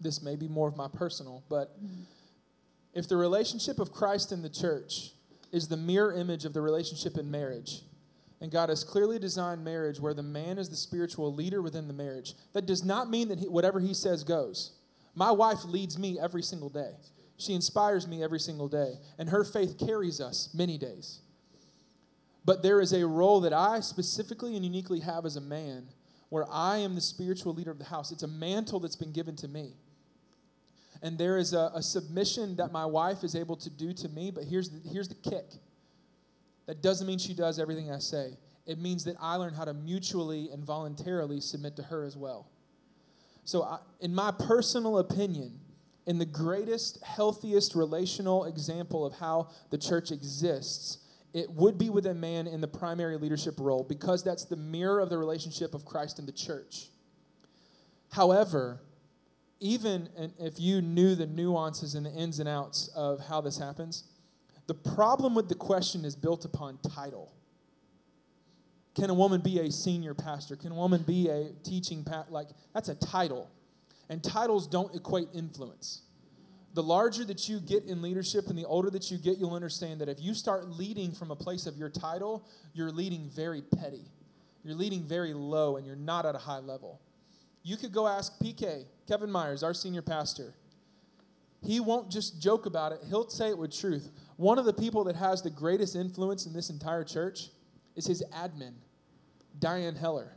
Speaker 2: this may be more of my personal, but if the relationship of Christ in the church is the mirror image of the relationship in marriage, and God has clearly designed marriage where the man is the spiritual leader within the marriage, that does not mean that he, whatever he says goes. My wife leads me every single day. She inspires me every single day, and her faith carries us many days. But there is a role that I specifically and uniquely have as a man where I am the spiritual leader of the house. It's a mantle that's been given to me. And there is a, a submission that my wife is able to do to me, but here's the, here's the kick. That doesn't mean she does everything I say. It means that I learn how to mutually and voluntarily submit to her as well. So, I, in my personal opinion, in the greatest, healthiest relational example of how the church exists, it would be with a man in the primary leadership role because that's the mirror of the relationship of Christ and the church. However, even if you knew the nuances and the ins and outs of how this happens, the problem with the question is built upon title. Can a woman be a senior pastor? Can a woman be a teaching pastor? Like, that's a title. And titles don't equate influence. The larger that you get in leadership and the older that you get, you'll understand that if you start leading from a place of your title, you're leading very petty. You're leading very low and you're not at a high level. You could go ask PK, Kevin Myers, our senior pastor. He won't just joke about it, he'll say it with truth. One of the people that has the greatest influence in this entire church is his admin, Diane Heller.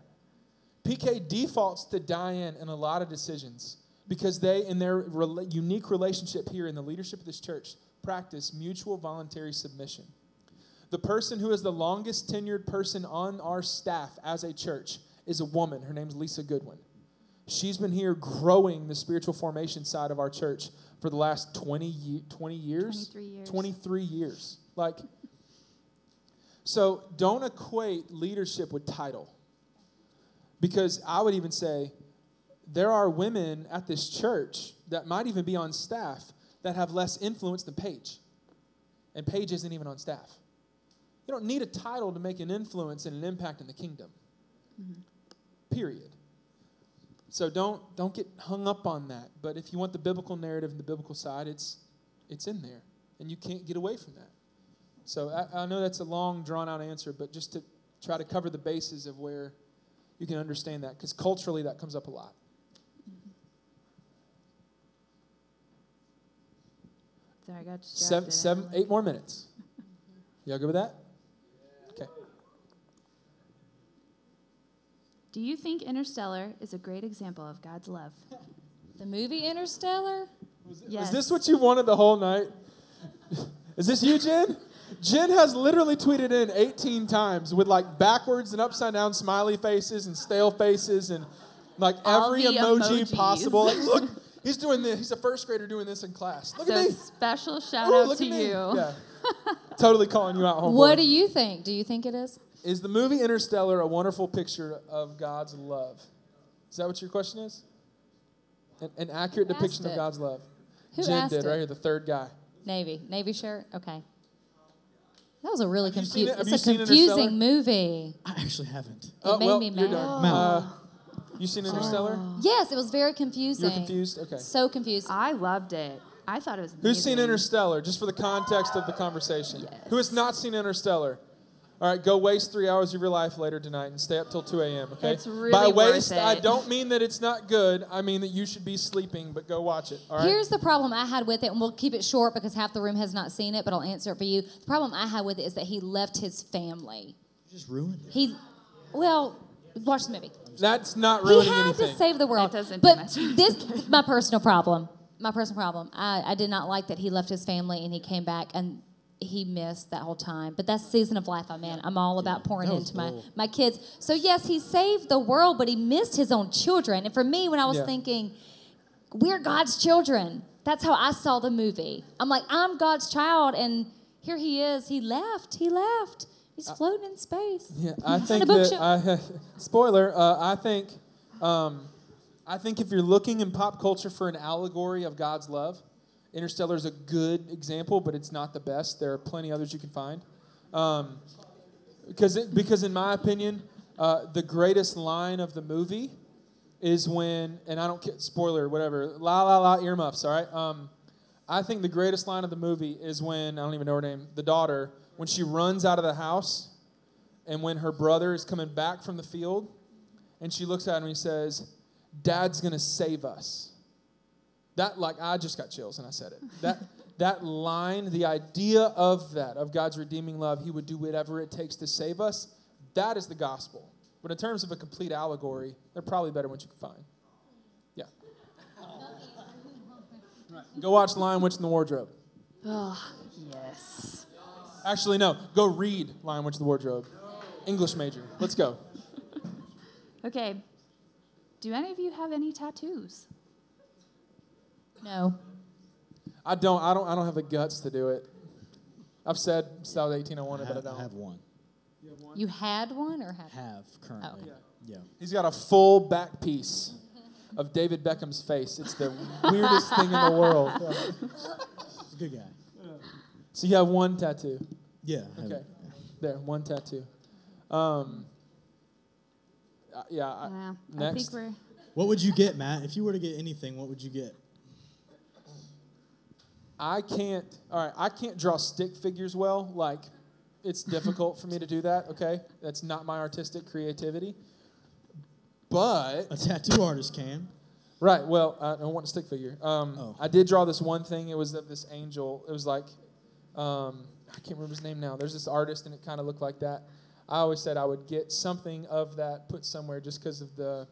Speaker 2: PK defaults to Diane in a lot of decisions because they, in their re- unique relationship here in the leadership of this church, practice mutual voluntary submission. The person who is the longest tenured person on our staff as a church is a woman. Her name's Lisa Goodwin. She's been here growing the spiritual formation side of our church for the last 20, 20 years?
Speaker 1: 23 years.
Speaker 2: 23 years. Like, so don't equate leadership with title. Because I would even say there are women at this church that might even be on staff that have less influence than Paige. And Paige isn't even on staff. You don't need a title to make an influence and an impact in the kingdom. Mm-hmm. Period. So don't don't get hung up on that. But if you want the biblical narrative and the biblical side, it's it's in there, and you can't get away from that. So I, I know that's a long, drawn out answer, but just to try to cover the bases of where you can understand that, because culturally that comes up a lot.
Speaker 1: Sorry, I got distracted.
Speaker 2: Seven, seven, eight more minutes. Y'all good with that? Okay.
Speaker 1: Do you think Interstellar is a great example of God's love?
Speaker 4: The movie Interstellar?
Speaker 1: Yes.
Speaker 2: Is this what you wanted the whole night? Is this you, Jen? Jen has literally tweeted in 18 times with like backwards and upside down smiley faces and stale faces and like
Speaker 1: All
Speaker 2: every emoji
Speaker 1: emojis.
Speaker 2: possible. Like, look, he's doing this. He's a first grader doing this in class. Look
Speaker 1: so
Speaker 2: at me.
Speaker 1: special shout
Speaker 2: Ooh,
Speaker 1: out to you.
Speaker 2: Yeah. totally calling you out, homeboy.
Speaker 4: What do you think? Do you think it is?
Speaker 2: Is the movie Interstellar a wonderful picture of God's love? Is that what your question is? An, an accurate depiction of? God's love.
Speaker 4: Who
Speaker 2: Jen did
Speaker 4: it?
Speaker 2: right here, the third guy.
Speaker 4: Navy. Navy shirt? Okay. That was a really
Speaker 2: Have
Speaker 4: confusing.
Speaker 2: it?
Speaker 4: It's a confusing movie.
Speaker 3: I actually haven't.
Speaker 4: It made
Speaker 2: well,
Speaker 4: me
Speaker 2: you're
Speaker 4: mad.
Speaker 2: done.
Speaker 3: Oh.
Speaker 2: Uh, you seen Interstellar?
Speaker 4: Yes, it was very confusing.
Speaker 2: You're confused? Okay.
Speaker 4: So confused.
Speaker 1: I loved it. I thought it was amazing.
Speaker 2: Who's seen Interstellar? Just for the context of the conversation. Who has not seen Interstellar? All right, go waste three hours of your life later tonight and stay up till 2 a.m., okay?
Speaker 1: It's really
Speaker 2: By
Speaker 1: worth
Speaker 2: waste, I don't mean that it's not good. I mean that you should be sleeping, but go watch it, all right?
Speaker 4: Here's the problem I had with it, and we'll keep it short because half the room has not seen it, but I'll answer it for you. The problem I had with it is that he left his family.
Speaker 3: You just ruined it.
Speaker 4: He, well, watch the movie.
Speaker 2: That's not ruining
Speaker 4: He
Speaker 2: ruining
Speaker 4: had
Speaker 2: anything.
Speaker 4: to save the world.
Speaker 1: That doesn't do
Speaker 4: but
Speaker 1: much.
Speaker 4: this, my personal problem. My personal problem. I, I did not like that he left his family and he came back and he missed that whole time. But that's season of life I'm in. I'm all about pouring into my, my kids. So yes, he saved the world, but he missed his own children. And for me, when I was
Speaker 2: Yeah.
Speaker 4: thinking, we're God's children. That's how I saw the movie. I'm like, I'm God's child, and here he is. He left. He left. He's floating in space.
Speaker 2: Yeah, I think that. I, spoiler. Uh, I think um, I think if you're looking in pop culture for an allegory of God's love, Interstellar is a good example, but it's not the best. There are plenty others you can find. Um, because, it, because in my opinion, uh, the greatest line of the movie is when, and I don't care, spoiler, whatever, la la la earmuffs, all right? Um, I think the greatest line of the movie is when, I don't even know her name, the daughter, when she runs out of the house and when her brother is coming back from the field and she looks at him and he says, Dad's gonna save us. That, like, I just got chills and I said it. That, that line, the idea of that, of God's redeeming love, He would do whatever it takes to save us, that is the gospel. But in terms of a complete allegory, they're probably better ones you can find. Yeah. Go watch Lion Witch in the Wardrobe.
Speaker 1: Oh, yes.
Speaker 2: Actually, no. Go read Lion Witch in the Wardrobe. English major. Let's go.
Speaker 1: Okay. Do any of you have any tattoos?
Speaker 4: No.
Speaker 2: I don't. I don't. I don't have the guts to do it. I've said since I was 18 I
Speaker 3: I
Speaker 2: wanted, but I
Speaker 3: have,
Speaker 2: don't.
Speaker 3: I have one.
Speaker 4: You had one or have?
Speaker 3: Have currently.
Speaker 4: Oh.
Speaker 3: Yeah.
Speaker 2: He's got a full back piece of David Beckham's face. It's the weirdest thing in the world.
Speaker 3: Good guy.
Speaker 2: So you have one tattoo.
Speaker 3: Yeah. I have
Speaker 2: Okay. There, one tattoo. Um, uh, yeah. I-
Speaker 1: Yeah, I
Speaker 2: next.
Speaker 1: think we're.
Speaker 3: What would you get, Matt? If you were to get anything, what would you get?
Speaker 2: I can't. All right, I can't draw stick figures well. Like, it's difficult for me to do that. Okay, that's not my artistic creativity. But
Speaker 3: A tattoo artist can.
Speaker 2: right, well, I don't want a stick figure. Um,
Speaker 3: Oh.
Speaker 2: I did draw this one thing. It was of this angel. It was like, um, I can't remember his name now. There's this artist, and it kind of looked like that. I always said I would get something of that put somewhere just because of the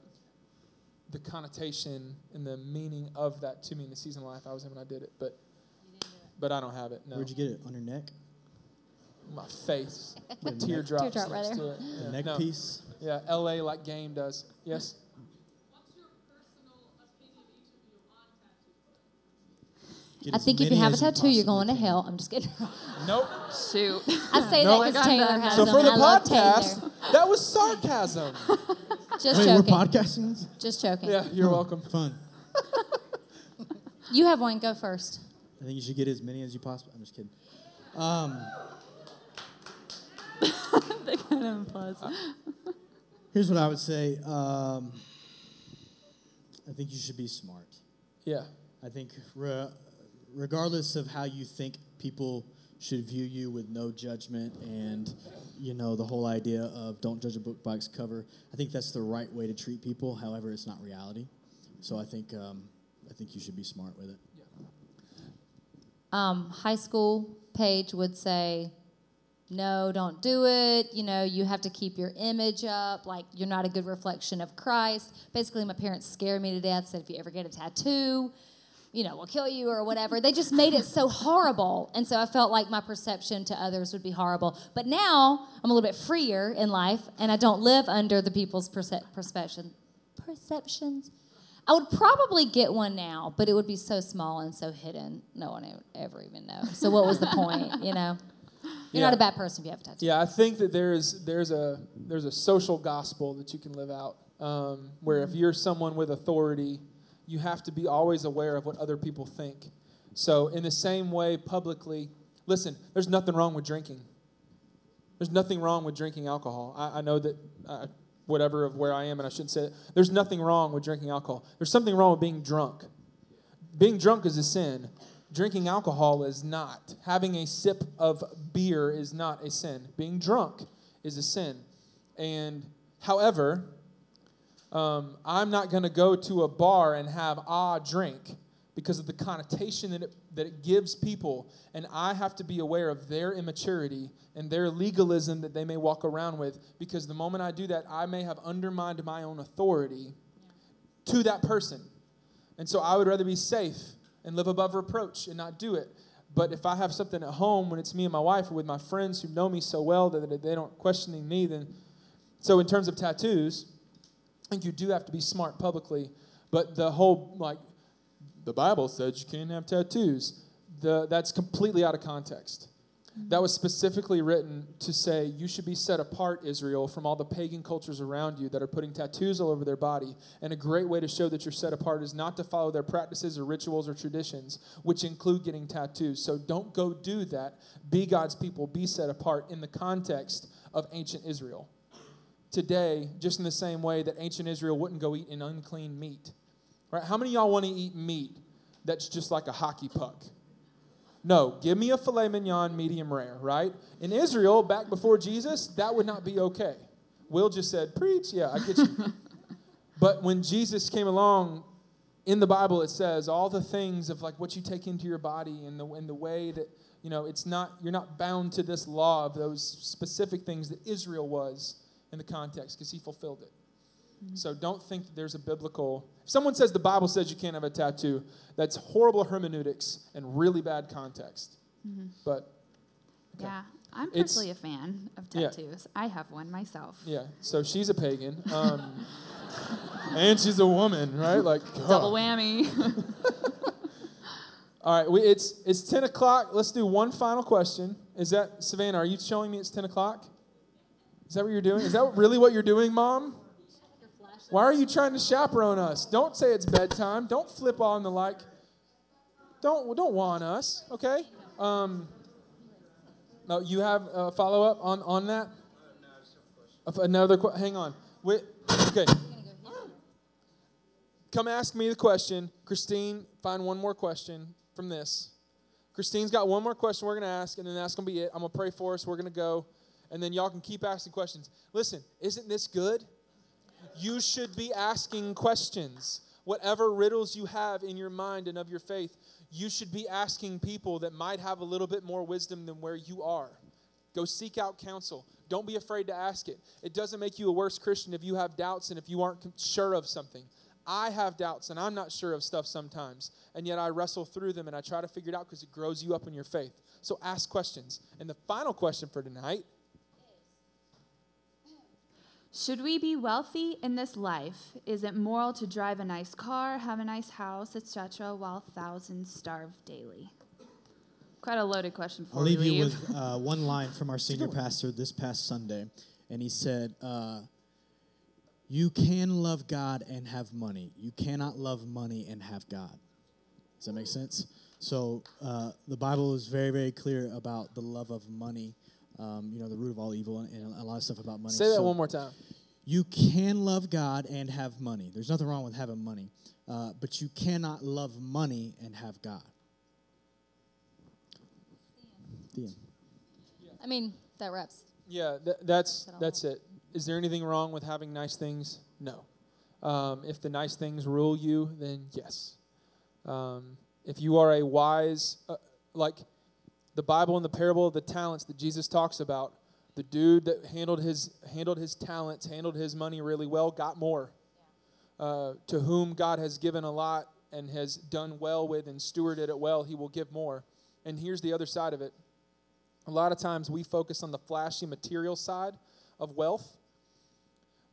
Speaker 2: the connotation and the meaning of that to me in the season of life I was in when I did it. But but I don't have it. No.
Speaker 3: Where'd you get it? On your neck?
Speaker 2: my face with
Speaker 3: neck-
Speaker 2: teardrops
Speaker 4: Teardrop right
Speaker 2: next
Speaker 4: there.
Speaker 2: to it.
Speaker 3: The
Speaker 2: Yeah.
Speaker 3: neck
Speaker 2: No.
Speaker 3: piece?
Speaker 2: Yeah, LA like game does. Yes.
Speaker 5: What's your personal opinion, each of you, on tattoos?
Speaker 3: Get
Speaker 4: I think if you have a tattoo, you're going to hell. I'm just kidding.
Speaker 2: Nope.
Speaker 1: Shoot.
Speaker 4: I say
Speaker 2: No,
Speaker 4: that
Speaker 1: I
Speaker 4: because
Speaker 1: got
Speaker 4: Taylor
Speaker 1: that.
Speaker 4: has
Speaker 2: So
Speaker 4: them.
Speaker 2: for the
Speaker 4: I
Speaker 2: podcast, that was sarcasm.
Speaker 4: Just
Speaker 3: Wait,
Speaker 4: joking.
Speaker 3: we're podcasting?
Speaker 4: Just joking.
Speaker 2: yeah, you're welcome.
Speaker 3: Fun.
Speaker 4: You have one. Go first.
Speaker 3: I think you should get as many as you possibly. I'm just kidding. Um,
Speaker 1: they kind of applause.
Speaker 3: here's what I would say. Um, I think you should be smart.
Speaker 2: Yeah.
Speaker 3: I think re- regardless of how you think people should view you with no judgment and you know the whole idea of don't judge a book by its cover, I think that's the right way to treat people. However, it's not reality. So I think um, I think you should be smart with it.
Speaker 4: Um, high school Paige would say, no, don't do it. You know, you have to keep your image up. Like, you're not a good reflection of Christ. Basically, my parents scared me to death, said, if you ever get a tattoo, you know, we'll kill you or whatever. They just made it so horrible. And so I felt like my perception to others would be horrible. But now I'm a little bit freer in life and I don't live under the people's perce- perception, perceptions. I would probably get one now, but it would be so small and so hidden. No one would ever even know. So what was the point, you know? You're not a bad person if you have a tattoo.
Speaker 2: Yeah, I think that there's there's a there's a social gospel that you can live out um, where if you're someone with authority, you have to be always aware of what other people think. So in the same way, publicly, listen. There's nothing wrong with drinking. There's nothing wrong with drinking alcohol. I, I know that whatever of where I am, and I shouldn't say it. There's nothing wrong with drinking alcohol. There's something wrong with being drunk. Being drunk is a sin. Drinking alcohol is not. Having a sip of beer is not a sin. Being drunk is a sin. And however, um, I'm not going to go to a bar and have a drink because of the connotation that it, that it gives people. And I have to be aware of their immaturity and their legalism that they may walk around with because the moment I do that, I may have undermined my own authority to that person. And so I would rather be safe and live above reproach and not do it. But if I have something at home when it's me and my wife or with my friends who know me so well that they don't questioning me, then so in terms of tattoos, I think you do have to be smart publicly. But the whole like the Bible says you can't have tattoos. The, that's completely out of context. Mm-hmm. that was specifically written to say you should be set apart, Israel, from all the pagan cultures around you that are putting tattoos all over their body. And a great way to show that you're set apart is not to follow their practices or rituals or traditions, which include getting tattoos. So don't go do that. Be God's people, be set apart in the context of ancient Israel. Today, just in the same way that ancient Israel wouldn't go eat an unclean meat. Right? How many of y'all want to eat meat that's just like a hockey puck? No, give me a filet mignon medium rare, right? In Israel, back before Jesus, that would not be okay. Will just said, Preach, yeah, I get you. but when Jesus came along, in the Bible it says all the things of like what you take into your body and the, and the way that, you know, it's not, you're not bound to this law of those specific things that Israel was in the context because he fulfilled it. Mm-hmm. So don't think that there's a biblical. If someone says the Bible says you can't have a tattoo, that's horrible hermeneutics and really bad context. But Okay.
Speaker 1: Yeah, I'm
Speaker 2: It's-
Speaker 1: a fan of
Speaker 2: Yeah.
Speaker 1: tattoos. I have one myself.
Speaker 2: yeah, so she's a pagan, um, and she's a woman, right? Like
Speaker 1: Double
Speaker 2: huh.
Speaker 1: whammy.
Speaker 2: All right, we, it's it's ten o'clock. Let's do one final question. Is that Savannah? Are you showing me it's ten o'clock? Is that what you're doing? Is that really what you're doing, Mom? Why are you trying to chaperone us? Don't say it's bedtime. Don't flip on the like. Don't don't want us, okay? Um, no, you have a follow up on on that. Another que- hang on. Wait, okay. Come ask me the question. Christine, find one more question from this. Christine's got one more question we're to ask, and then that's to be it. I'm to pray for us. We're to go, and then y'all can keep asking questions. Listen, isn't this good? You should be asking questions. Whatever riddles you have in your mind and of your faith, you should be asking people that might have a little bit more wisdom than where you are. Go seek out counsel. Don't be afraid to ask it. It doesn't make you a worse Christian if you have doubts and if you aren't sure of something. I have doubts and I'm not sure of stuff sometimes, and yet I wrestle through them and I try to figure it out because it grows you up in your faith. So ask questions. And the final question for tonight
Speaker 1: Should we be wealthy in this life? Is it moral to drive a nice car, have a nice house, etc., while thousands starve daily? Quite a loaded question for
Speaker 3: I'll leave
Speaker 1: we
Speaker 3: you
Speaker 1: leave.
Speaker 3: with uh, one line from our senior pastor this past Sunday, and he said, uh, "You can love God and have money. You cannot love money and have God." Does that make sense? So uh, the Bible is very, very clear about the love of money. Um, you know, the root of all evil, and, and a lot of stuff about money.
Speaker 2: say that
Speaker 3: So
Speaker 2: one more time.
Speaker 3: You can love God and have money. There's nothing wrong with having money, uh, but you cannot love money and have God. The end.
Speaker 4: I mean, that wraps.
Speaker 2: Yeah, th- that's that's it. Is there anything wrong with having nice things? No. Um, if the nice things rule you, then yes. Um, if you are a wise, uh, like the Bible and the parable of the talents that Jesus talks about, the dude that handled his handled his talents, handled his money really well, got more. Uh, to whom God has given a lot and has done well with and stewarded it well, He will give more. And here's the other side of it. A lot of times we focus on the flashy material side of wealth.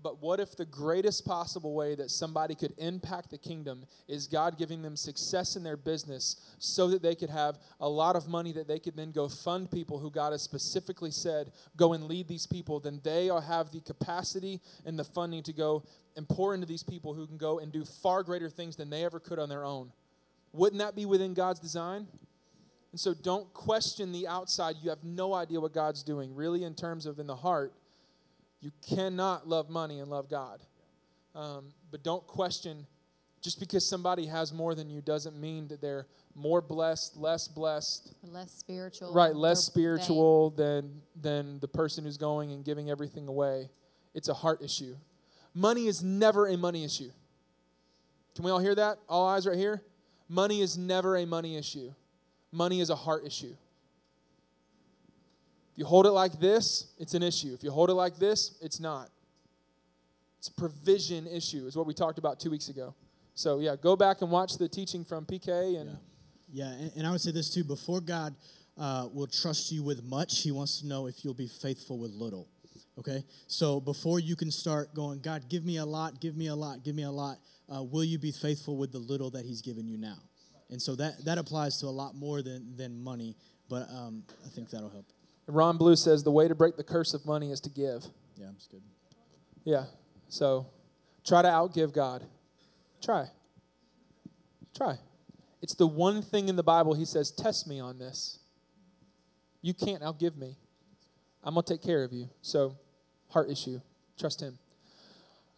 Speaker 2: But what if the greatest possible way that somebody could impact the kingdom is God giving them success in their business so that they could have a lot of money that they could then go fund people who God has specifically said, go and lead these people? Then they have the capacity and the funding to go and pour into these people who can go and do far greater things than they ever could on their own. Wouldn't that be within God's design? And so don't question the outside. You have no idea what God's doing. Really, in terms of in the heart, you cannot love money and love God. Um, but don't question just because somebody has more than you doesn't mean that they're more blessed, less blessed,
Speaker 4: less spiritual.
Speaker 2: right, less spiritual than than the person who's going and giving everything away. It's a heart issue. Money is never a money issue. Can we all hear that? All eyes right here? Money is never a money issue. Money is a heart issue. If you hold it like this, it's an issue. If you hold it like this, it's not. It's a provision issue, is what we talked about two weeks ago. So, yeah, go back and watch the teaching from PK and.
Speaker 3: Yeah, and, and I would say this too before God uh, will trust you with much, He wants to know if you'll be faithful with little. Okay? So before you can start going, God, give me a lot, give me a lot, give me a lot, uh, will you be faithful with the little that He's given you now? And so that, that applies to a lot more than, than money. but um, I think that'll help.
Speaker 2: Ron Blue says the way to break the curse of money is to give.
Speaker 3: Yeah, that's good.
Speaker 2: Yeah. So try to outgive God. Try. Try. It's the one thing in the Bible he says, test me on this. You can't outgive me. I'm going to take care of you. So, heart issue. Trust him.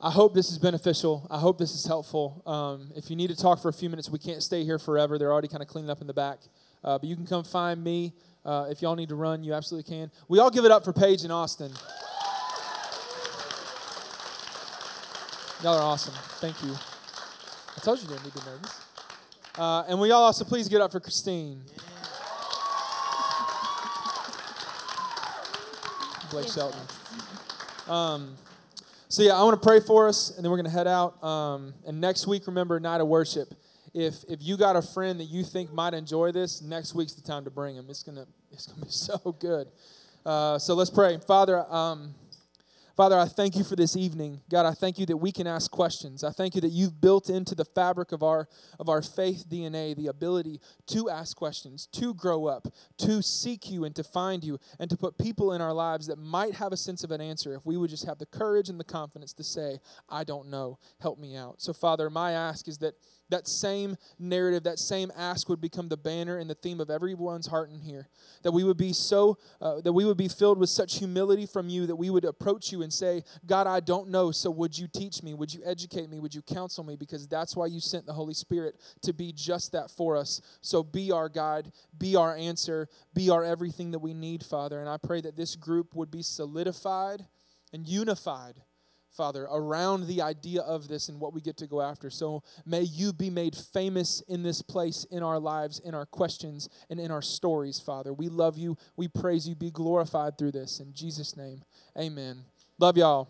Speaker 2: I hope this is beneficial. I hope this is helpful. Um, if you need to talk for a few minutes, we can't stay here forever. They're already kind of cleaning up in the back. Uh, but you can come find me. Uh, if y'all need to run, you absolutely can. We all give it up for Paige and Austin. Y'all are awesome. Thank you. I told you you didn't need to be nervous. Uh, and we all also please give it up for Christine. Blake Shelton. Um, so yeah, I want to pray for us, and then we're going to head out. Um, and next week, remember night of worship. If if you got a friend that you think might enjoy this, next week's the time to bring them. It's gonna it's gonna be so good. Uh, so let's pray, Father. Um, Father, I thank you for this evening. God, I thank you that we can ask questions. I thank you that you've built into the fabric of our of our faith DNA the ability to ask questions, to grow up, to seek you and to find you, and to put people in our lives that might have a sense of an answer if we would just have the courage and the confidence to say, I don't know, help me out. So, Father, my ask is that that same narrative, that same ask would become the banner and the theme of everyone's heart in here. That we would be so, uh, that we would be filled with such humility from you that we would approach you and say, God, I don't know, so would you teach me? Would you educate me? Would you counsel me? Because that's why you sent the Holy Spirit to be just that for us. So be our guide, be our answer, be our everything that we need, Father. And I pray that this group would be solidified and unified Father, around the idea of this and what we get to go after. So may you be made famous in this place, in our lives, in our questions, and in our stories, Father. We love you. We praise you. Be glorified through this. In Jesus' name, amen. Love y'all.